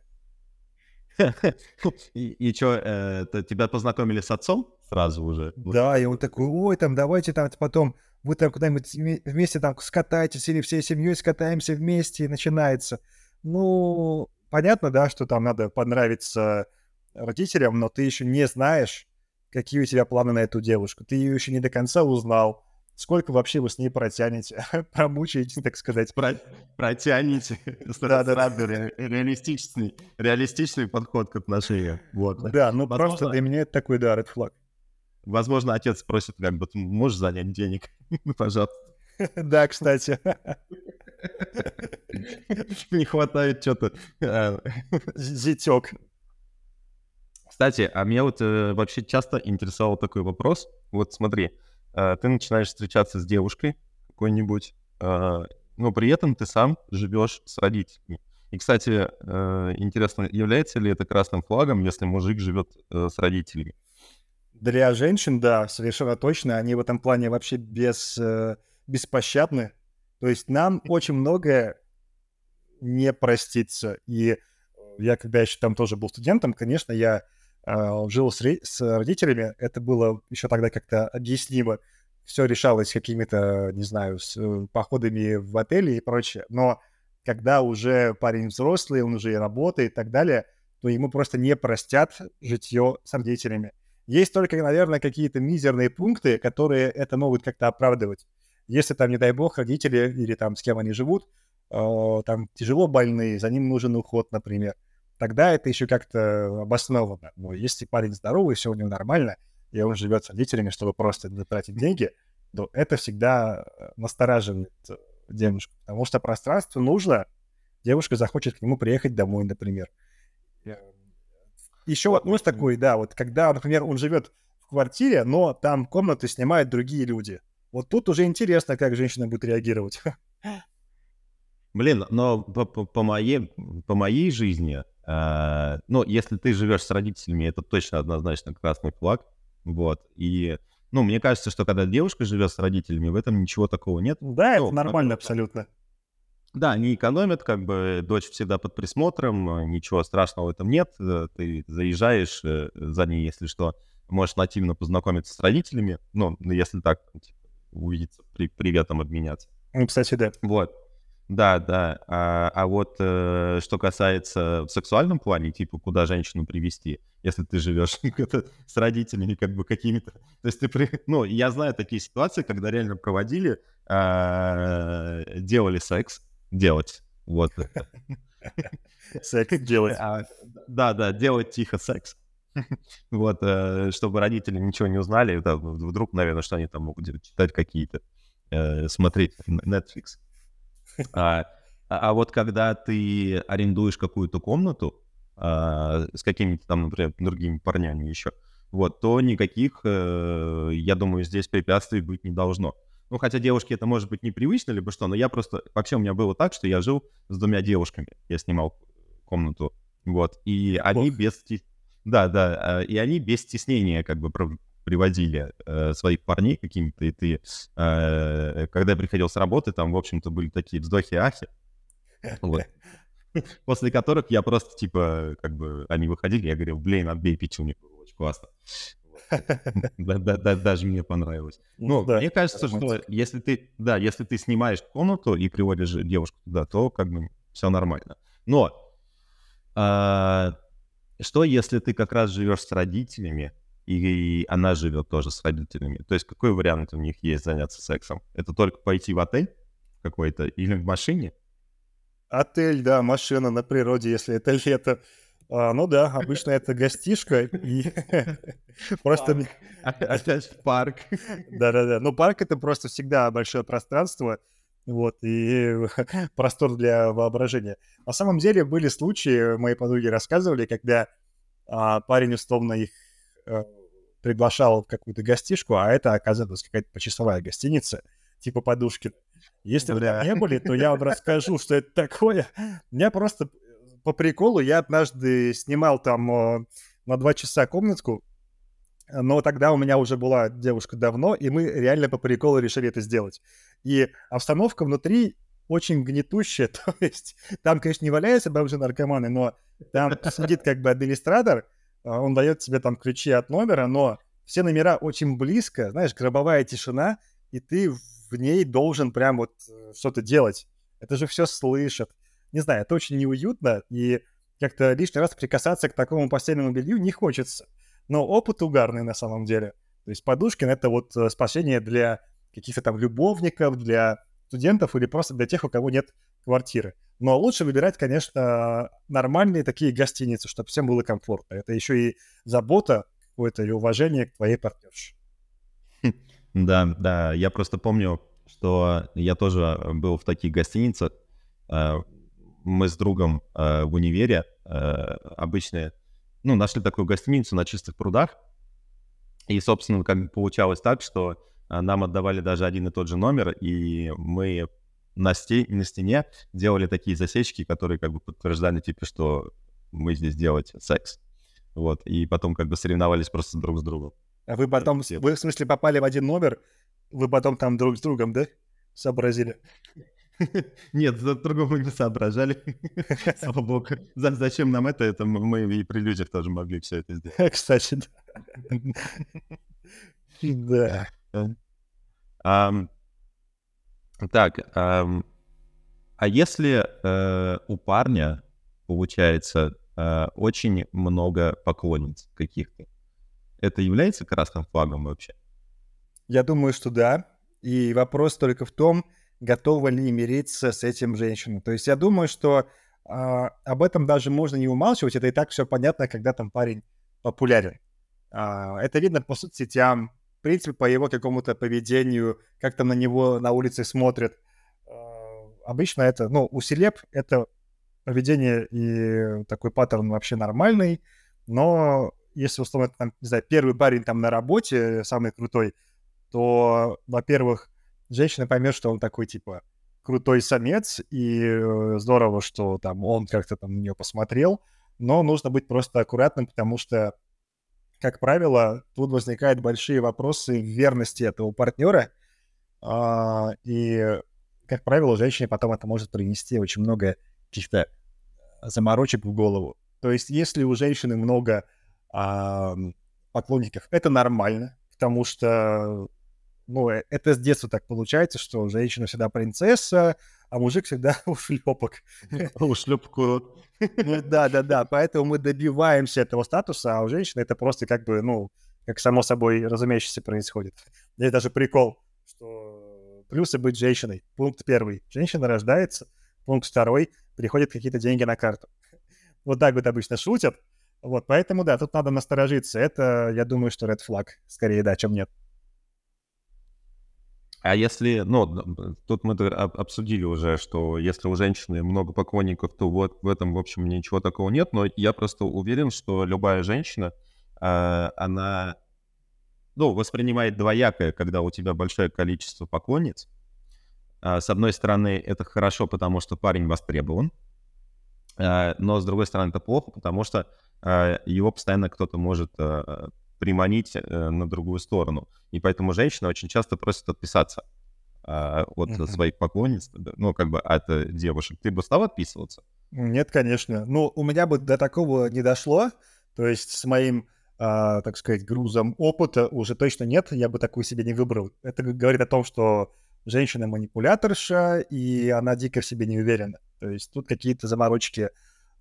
S1: И, и что, э, тебя познакомили с отцом сразу уже?
S2: Да, и он такой, ой, там, давайте там потом вы там куда-нибудь вместе там скатаетесь или всей семьей скатаемся вместе, и начинается. Ну, понятно, да, что там надо понравиться родителям, но ты еще не знаешь, какие у тебя планы на эту девушку. Ты ее еще не до конца узнал. Сколько вообще вы с ней протянете? Промучаете, так сказать.
S1: Про... Протянете. Да, да, да. Реалистичный, реалистичный подход к отношениям. Вот.
S2: Да, ну Возможно... просто для меня это такой, да, red flag.
S1: Возможно, отец просит, как бы, можешь занять денег, пожалуйста.
S2: Да, кстати.
S1: Не хватает что-то. А.
S2: Зятек.
S1: Кстати, а меня вот э, вообще часто интересовал такой вопрос. Вот смотри, ты начинаешь встречаться с девушкой какой-нибудь, э, но при этом ты сам живешь с родителями. И, кстати, э, интересно, является ли это красным флагом, если мужик живет э, с родителями?
S2: Для женщин, да, совершенно точно. Они в этом плане вообще без, э, беспощадны. То есть нам очень многое не простится. И я, когда еще там тоже был студентом, конечно, я э, жил с, с родителями. Это было еще тогда как-то объяснимо. Все решалось какими-то, не знаю, с, э, походами в отеле и прочее. Но когда уже парень взрослый, он уже и работает и так далее, то ему просто не простят житье с родителями. Есть только, наверное, какие-то мизерные пункты, которые это могут как-то оправдывать. Если там, не дай бог, родители или там с кем они живут, э, там тяжело больные, за ним нужен уход, например, тогда это еще как-то обосновано. Но если парень здоровый, все у него нормально, и он живет с родителями, чтобы просто тратить деньги, то это всегда э, настораживает э, девушку, потому что пространство нужно, девушка захочет к нему приехать домой, например. Еще вопрос такой, да, вот когда, например, он живет в квартире, но там комнаты снимают другие люди. Вот тут уже интересно, как женщина будет реагировать.
S1: Блин, но по, по, по, моей, по моей жизни, э, ну, если ты живешь с родителями, это точно однозначно красный флаг, вот, и, ну, мне кажется, что когда девушка живет с родителями, в этом ничего такого нет.
S2: Да,
S1: ну,
S2: это нормально абсолютно.
S1: Да, они экономят, как бы дочь всегда под присмотром, ничего страшного в этом нет. Э, ты заезжаешь э, за ней, если что, можешь нативно познакомиться с родителями, ну, если так, типа, увидеться, при, приветом обменяться.
S2: Ну, кстати, да.
S1: Вот. Да, да. А, а вот э, что касается в сексуальном плане, типа, куда женщину привести, если ты живешь с родителями, как бы какими-то... То есть ты... При... Ну, я знаю такие ситуации, когда реально проводили, э, делали секс, делать. Вот.
S2: Секс делать.
S1: А, да, да, делать тихо секс. Вот, э, чтобы родители ничего не узнали, вдруг, наверное, что они там могут читать какие-то, э, смотреть Netflix. А, а, а вот когда ты арендуешь какую-то комнату а, с какими-то там, например, другими парнями еще, вот, то никаких, э, я думаю, здесь препятствий быть не должно. Ну, хотя девушке это может быть непривычно, либо что, но я просто... Вообще у меня было так, что я жил с двумя девушками. Я снимал комнату, вот. И они без... Да, да, э, и они без стеснения как бы приводили э, своих парней какими-то, и ты, э, когда я приходил с работы, там, в общем-то, были такие вздохи-ахи, вот. После которых я просто, типа, как бы, они выходили, я говорил, блин, отбей печенье, очень классно. Даже мне понравилось. Ну, ну мне кажется, что если ты, да, если ты снимаешь комнату и приводишь девушку туда, то как бы все нормально. Но а, что если ты как раз живешь с родителями, и она живет тоже с родителями. То есть какой вариант у них есть заняться сексом? Это только пойти в отель какой-то или в машине?
S2: Отель, да, машина на природе, если это лето. А, ну да, обычно это гостишка и просто...
S1: Опять парк.
S2: Да-да-да. Ну, парк — это просто всегда большое пространство, вот, и простор для воображения. На самом деле были случаи, мои подруги рассказывали, когда а, парень условно их приглашал в какую-то гостишку, а это оказалась какая-то почасовая гостиница, типа подушки. Если вы не были, то я вам расскажу, что это такое. Меня просто по приколу я однажды снимал там э, на два часа комнатку, но тогда у меня уже была девушка давно, и мы реально по приколу решили это сделать. И обстановка внутри очень гнетущая, то есть там, конечно, не валяются бомжи наркоманы, но там сидит как бы администратор, он дает тебе там ключи от номера, но все номера очень близко, знаешь, гробовая тишина, и ты в ней должен прям вот э, что-то делать. Это же все слышат не знаю, это очень неуютно, и как-то лишний раз прикасаться к такому постельному белью не хочется. Но опыт угарный на самом деле. То есть Подушкин — это вот э, спасение для каких-то там любовников, для студентов или просто для тех, у кого нет квартиры. Но лучше выбирать, конечно, нормальные такие гостиницы, чтобы всем было комфортно. Это еще и забота какое-то и уважение к твоей партнерше.
S1: Да, да, я просто помню, что я тоже был в таких гостиницах. Э, мы с другом э, в универе э, обычно, ну, нашли такую гостиницу на чистых прудах. И, собственно, как получалось так, что нам отдавали даже один и тот же номер, и мы на, сте- на стене делали такие засечки, которые как бы подтверждали, типа, что мы здесь делать секс. Вот, и потом как бы соревновались просто друг с другом.
S2: А вы потом, вы в смысле попали в один номер, вы потом там друг с другом, да, сообразили?
S1: Нет, за другого не соображали. Слава богу. Зачем нам это? Это мы и при людях тоже могли все это сделать.
S2: Кстати, да.
S1: Да. Так, а если э, у парня получается э, очень много поклонниц каких-то, это является красным флагом вообще?
S2: Я думаю, что да. И вопрос только в том, готова ли мириться с этим женщина. То есть я думаю, что а, об этом даже можно не умалчивать. Это и так все понятно, когда там парень популярен. А, это видно по соцсетям, принципе, по его какому-то поведению, как там на него на улице смотрят. А, обычно это, ну, у селеб это поведение и такой паттерн вообще нормальный, но если, условно, там, не знаю, первый парень там на работе, самый крутой, то, во-первых, женщина поймет, что он такой, типа, крутой самец, и э, здорово, что там он как-то там на нее посмотрел, но нужно быть просто аккуратным, потому что, как правило, тут возникают большие вопросы верности этого партнера, а, и, как правило, женщине потом это может принести очень много каких-то заморочек в голову. То есть, если у женщины много а, поклонников, это нормально, потому что ну, э, это с детства так получается, что женщина всегда принцесса, а мужик всегда ушлепок.
S1: Ушлепку.
S2: Да-да-да, поэтому мы добиваемся этого статуса, а у женщины это просто как бы, ну, как само собой разумеющееся происходит. Здесь даже прикол, что плюсы быть женщиной. Пункт первый. Женщина рождается. Пункт второй. Приходят какие-то деньги на карту. Вот так вот обычно шутят. Вот, поэтому, да, тут надо насторожиться. Это, я думаю, что red flag, скорее, да, чем нет.
S1: А если, ну, тут мы обсудили уже, что если у женщины много поклонников, то вот в этом, в общем, ничего такого нет, но я просто уверен, что любая женщина, э, она, ну, воспринимает двоякое, когда у тебя большое количество поклонниц. Э, с одной стороны, это хорошо, потому что парень востребован, э, но с другой стороны, это плохо, потому что его постоянно кто-то может приманить э, на другую сторону. И поэтому женщина очень часто просит отписаться э, от uh-huh. своих поклонниц, ну, как бы от э, девушек. Ты бы стал отписываться?
S2: Нет, конечно. Ну, у меня бы до такого не дошло. То есть с моим, э, так сказать, грузом опыта уже точно нет. Я бы такую себе не выбрал. Это говорит о том, что женщина манипуляторша, и она дико в себе не уверена. То есть тут какие-то заморочки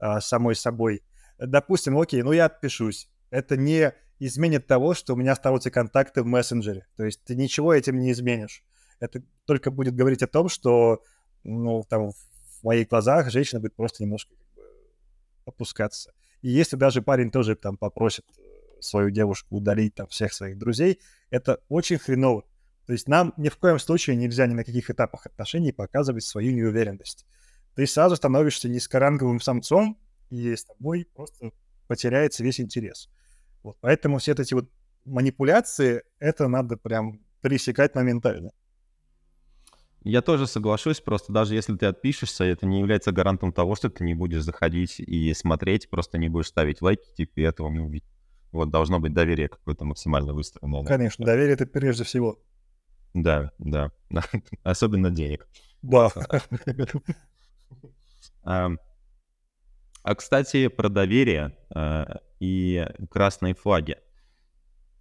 S2: э, самой собой. Допустим, окей, ну я отпишусь. Это не изменит того, что у меня останутся контакты в мессенджере. То есть ты ничего этим не изменишь. Это только будет говорить о том, что, ну, там, в моих глазах женщина будет просто немножко как бы, опускаться. И если даже парень тоже там попросит э, свою девушку удалить там всех своих друзей, это очень хреново. То есть нам ни в коем случае нельзя ни на каких этапах отношений показывать свою неуверенность. Ты сразу становишься низкоранговым самцом, и с тобой просто потеряется весь интерес. Вот, поэтому все эти вот манипуляции, это надо прям пресекать моментально.
S1: Я тоже соглашусь, просто даже если ты отпишешься, это не является гарантом того, что ты не будешь заходить и смотреть, просто не будешь ставить лайки, типа, и этого не увидеть. Вот должно быть доверие какое-то максимально выстроенное.
S2: Конечно, доверие это прежде всего.
S1: Да, да. Особенно денег.
S2: Да.
S1: А, кстати, про доверие а, и красные флаги.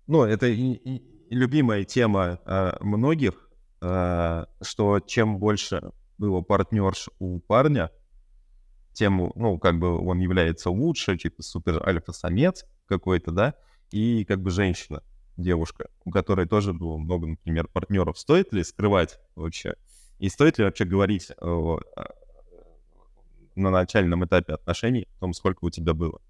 S1: Ну, это и, и любимая тема а, многих, что чем больше было партнерш у парня, тем, ну, как бы он является лучше, типа супер альфа-самец какой-то, да, и как бы женщина, девушка, у которой тоже было много, например, партнеров. Стоит ли скрывать вообще? И стоит ли вообще говорить о, на начальном этапе отношений, о том, сколько у тебя было?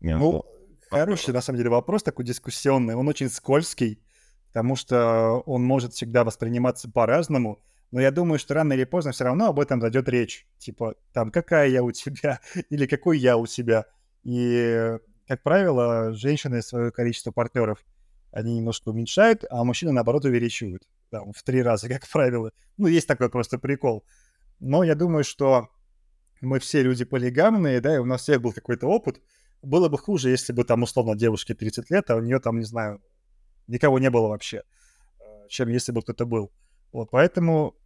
S2: Ну, хороший, на самом деле, вопрос такой дискуссионный. Он очень скользкий, потому что он может всегда восприниматься по-разному, но я думаю, что рано или поздно все равно об этом зайдет речь. Типа, там, какая я у тебя или какой я у тебя. И, как правило, женщины свое количество партнеров они немножко уменьшают, а мужчины, наоборот, увеличивают. Там, в три раза, как правило. Ну, есть такой просто прикол. Но я думаю, что мы все люди полигамные, да, и у нас всех был какой-то опыт. Было бы хуже, если бы там, условно, девушке 30 лет, а у нее там, не знаю, никого не было вообще, э, чем если бы кто-то был. Вот, поэтому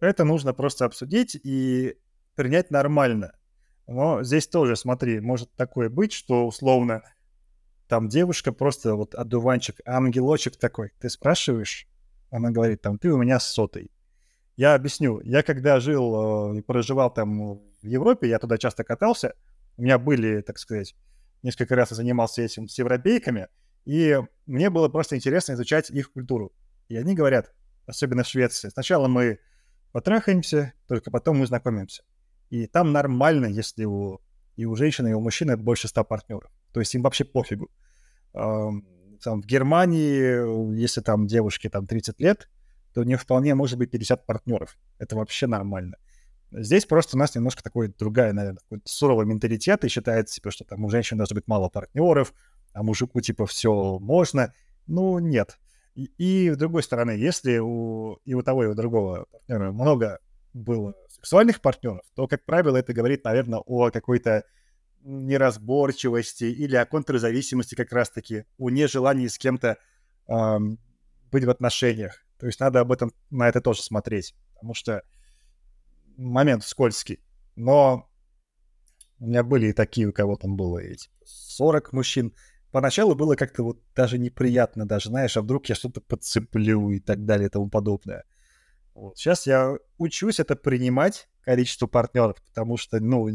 S2: это нужно просто обсудить и принять нормально. Но здесь тоже, смотри, может такое быть, что условно там девушка просто вот одуванчик, ангелочек такой. Ты спрашиваешь, она говорит, там, ты у меня сотый. Я объясню. Я когда жил и проживал там в Европе, я туда часто катался, у меня были, так сказать, несколько раз я занимался этим с европейками, и мне было просто интересно изучать их культуру. И они говорят, особенно в Швеции, сначала мы потрахаемся, только потом мы знакомимся. И там нормально, если у, и у женщины, и у мужчины больше ста партнеров. То есть им вообще пофигу. Там, в Германии, если там девушке там 30 лет, то у нее вполне может быть 50 партнеров. Это вообще нормально. Здесь просто у нас немножко такой другая, наверное, суровый менталитет, и считается, типа, что там у женщин должно быть мало партнеров, а мужику, типа, все можно. Ну, нет. И, и с другой стороны, если у и у того, и у другого партнера много было сексуальных партнеров, то, как правило, это говорит, наверное, о какой-то неразборчивости или о контрзависимости как раз-таки, о нежелании с кем-то эм, быть в отношениях. То есть надо об этом, на это тоже смотреть, потому что момент скользкий. Но у меня были и такие, у кого там было эти 40 мужчин. Поначалу было как-то вот даже неприятно, даже, знаешь, а вдруг я что-то подцеплю и так далее и тому подобное. Вот. Сейчас я учусь это принимать, количество партнеров, потому что, ну,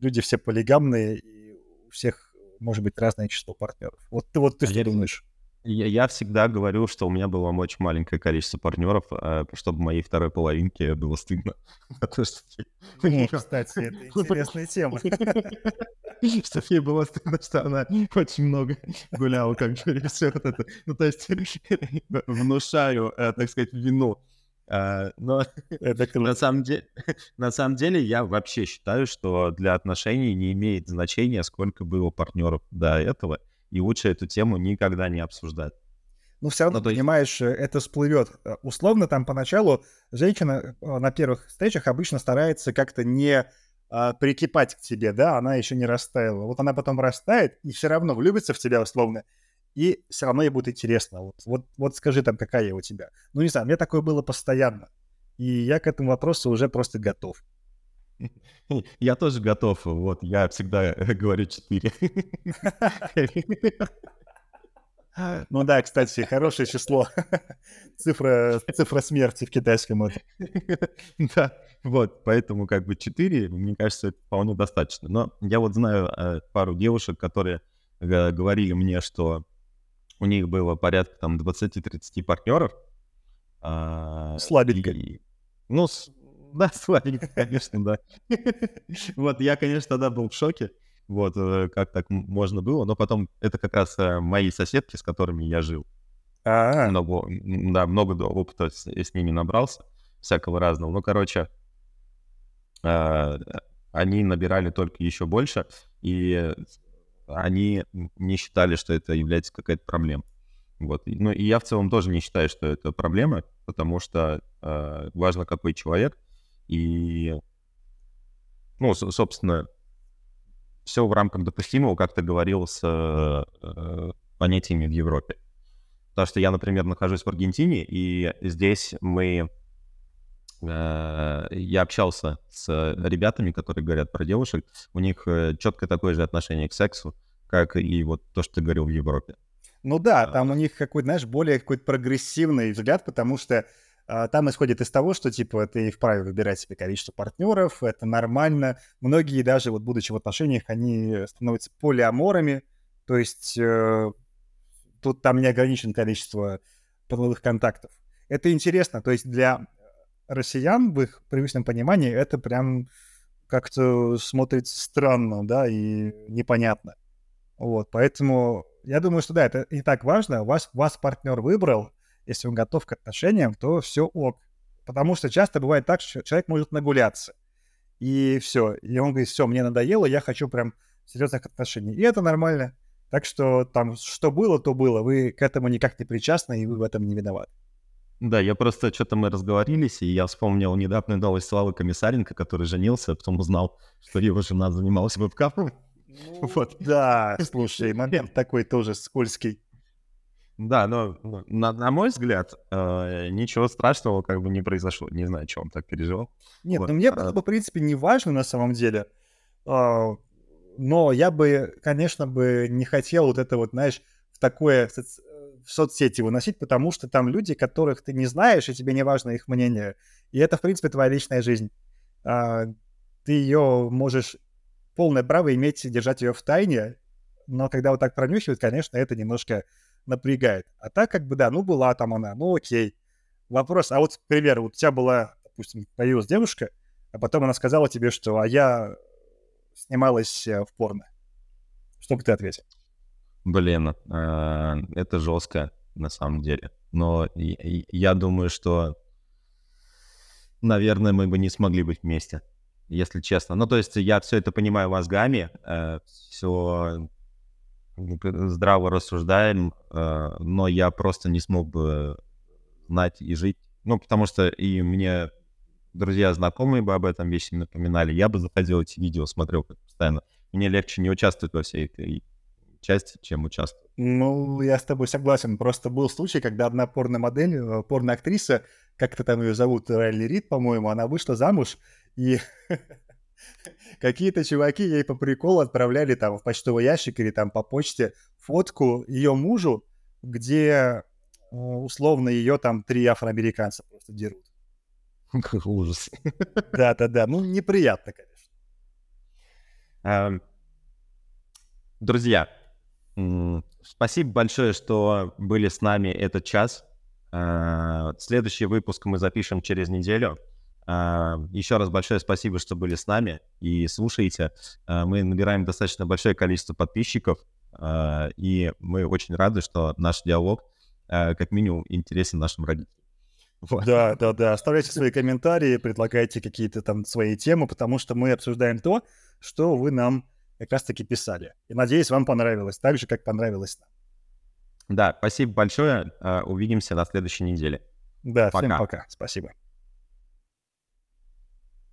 S2: люди все полигамные, и у всех может быть разное число партнеров. Вот ты вот ты а что я, думаешь?
S1: Я, я всегда говорю, что у меня было очень маленькое количество партнеров, э, чтобы моей второй половинке было стыдно.
S2: Ну, кстати, это интересная тема.
S1: Чтобы ей было стыдно, что она очень много гуляла, как бы, все вот это. Ну, то есть внушаю, э, так сказать, вину а, но это на, самом деле, на самом деле я вообще считаю, что для отношений не имеет значения, сколько было партнеров до этого, и лучше эту тему никогда не обсуждать.
S2: Ну, все равно, ну, понимаешь, есть... это всплывет. Э, условно, там поначалу женщина э, на первых встречах обычно старается как-то не а, прикипать к тебе, да, она еще не растаяла. Вот она потом растает и все равно влюбится в тебя условно, и все равно ей будет интересно. Вот, вот, вот скажи там, какая я у тебя. Ну, не знаю, мне такое было постоянно. И я к этому вопросу уже просто готов.
S1: Я тоже готов. Вот, я всегда говорю 4.
S2: Ну да, кстати, хорошее число. цифра, цифра смерти в китайском.
S1: Да, вот, поэтому как бы 4, мне кажется, это вполне достаточно. Но я вот знаю э, пару девушек, которые говорили мне, что у них было порядка там 20-30 партнеров.
S2: А, Слабенько.
S1: Ну, да, слабенько, конечно, да. Вот, я, конечно, тогда был в шоке, вот, э, как так можно было, но потом это как раз э, мои соседки, с которыми я жил.
S2: А,
S1: Много, да, много опыта с, с ними набрался, всякого разного. Ну, короче, а, они набирали только еще больше, и они не считали, что это является какая-то проблема. Вот. Ну, и я в целом тоже не считаю, что это проблема, потому что э, важно, какой человек. И, ну, собственно, все в рамках допустимого, как ты говорил, с э, понятиями в Европе. Потому что я, например, нахожусь в Аргентине, и здесь мы... Э, я общался с ребятами, которые говорят про девушек. У них э, четко такое же отношение к сексу, как и вот то, что ты говорил в Европе.
S2: Ну да, там у них какой-то, знаешь, более какой-то прогрессивный взгляд, потому что а, там исходит из того, что, типа, ты вправе выбирать себе количество партнеров, это нормально. Многие даже, вот будучи в отношениях, они становятся полиаморами, то есть э, тут там не ограничено количество половых контактов. Это интересно, то есть для россиян в их привычном понимании это прям как-то смотрится странно, да, и непонятно. Вот, поэтому я думаю, что да, это не так важно. Вас, вас партнер выбрал, если он готов к отношениям, то все ок. Потому что часто бывает так, что человек может нагуляться. И все. И он говорит, все, мне надоело, я хочу прям серьезных отношений. И это нормально. Так что там, что было, то было. Вы к этому никак не причастны, и вы в этом не виноваты.
S1: Да, я просто что-то мы разговорились, и я вспомнил недавнюю новость Славы Комиссаренко, который женился, а потом узнал, что его жена занималась вебкамом.
S2: Ну, вот. Да, слушай, момент такой тоже скользкий.
S1: Да, но на, на мой взгляд, э, ничего страшного как бы не произошло. Не знаю, что он так переживал.
S2: Нет, вот. ну мне, а... в принципе, не важно на самом деле. А, но я бы, конечно, бы не хотел вот это вот, знаешь, в такое в, соци... в соцсети выносить, потому что там люди, которых ты не знаешь, и тебе не важно их мнение. И это, в принципе, твоя личная жизнь. А, ты ее можешь полное право иметь, держать ее в тайне, но когда вот так пронюхивают, конечно, это немножко напрягает. А так как бы, да, ну была там она, ну окей. Вопрос, а вот, к примеру, вот у тебя была, допустим, появилась девушка, а потом она сказала тебе, что а я снималась э, в порно. Что бы ты ответил?
S1: Блин, э, это жестко на самом деле. Но я думаю, что, наверное, мы бы не смогли быть вместе, если честно. Ну, то есть я все это понимаю мозгами, э, все здраво рассуждаем, но я просто не смог бы знать и жить. Ну, потому что и мне друзья, знакомые бы об этом вещи напоминали, я бы заходил эти видео, смотрел постоянно. Мне легче не участвовать во всей этой части, чем участвовать.
S2: Ну, я с тобой согласен. Просто был случай, когда одна порно-модель, э, порно-актриса, как-то там ее зовут, Райли Рид, по-моему, она вышла замуж, и какие-то чуваки ей по приколу отправляли там в почтовый ящик или там по почте фотку ее мужу, где э, условно ее там три афроамериканца просто дерут.
S1: Ужас.
S2: Да-да-да, ну неприятно, конечно.
S1: Эм, друзья, спасибо большое, что были с нами этот час. Э, следующий выпуск мы запишем через неделю. Э, еще раз большое спасибо, что были с нами и слушаете. Э, мы набираем достаточно большое количество подписчиков, и мы очень рады, что наш диалог как минимум интересен нашим родителям.
S2: Вот. Да, да, да. Оставляйте свои комментарии, предлагайте какие-то там свои темы, потому что мы обсуждаем то, что вы нам как раз-таки писали. И надеюсь, вам понравилось так же, как понравилось нам.
S1: Да, спасибо большое. Увидимся на следующей неделе.
S2: Да, пока. всем пока. Спасибо.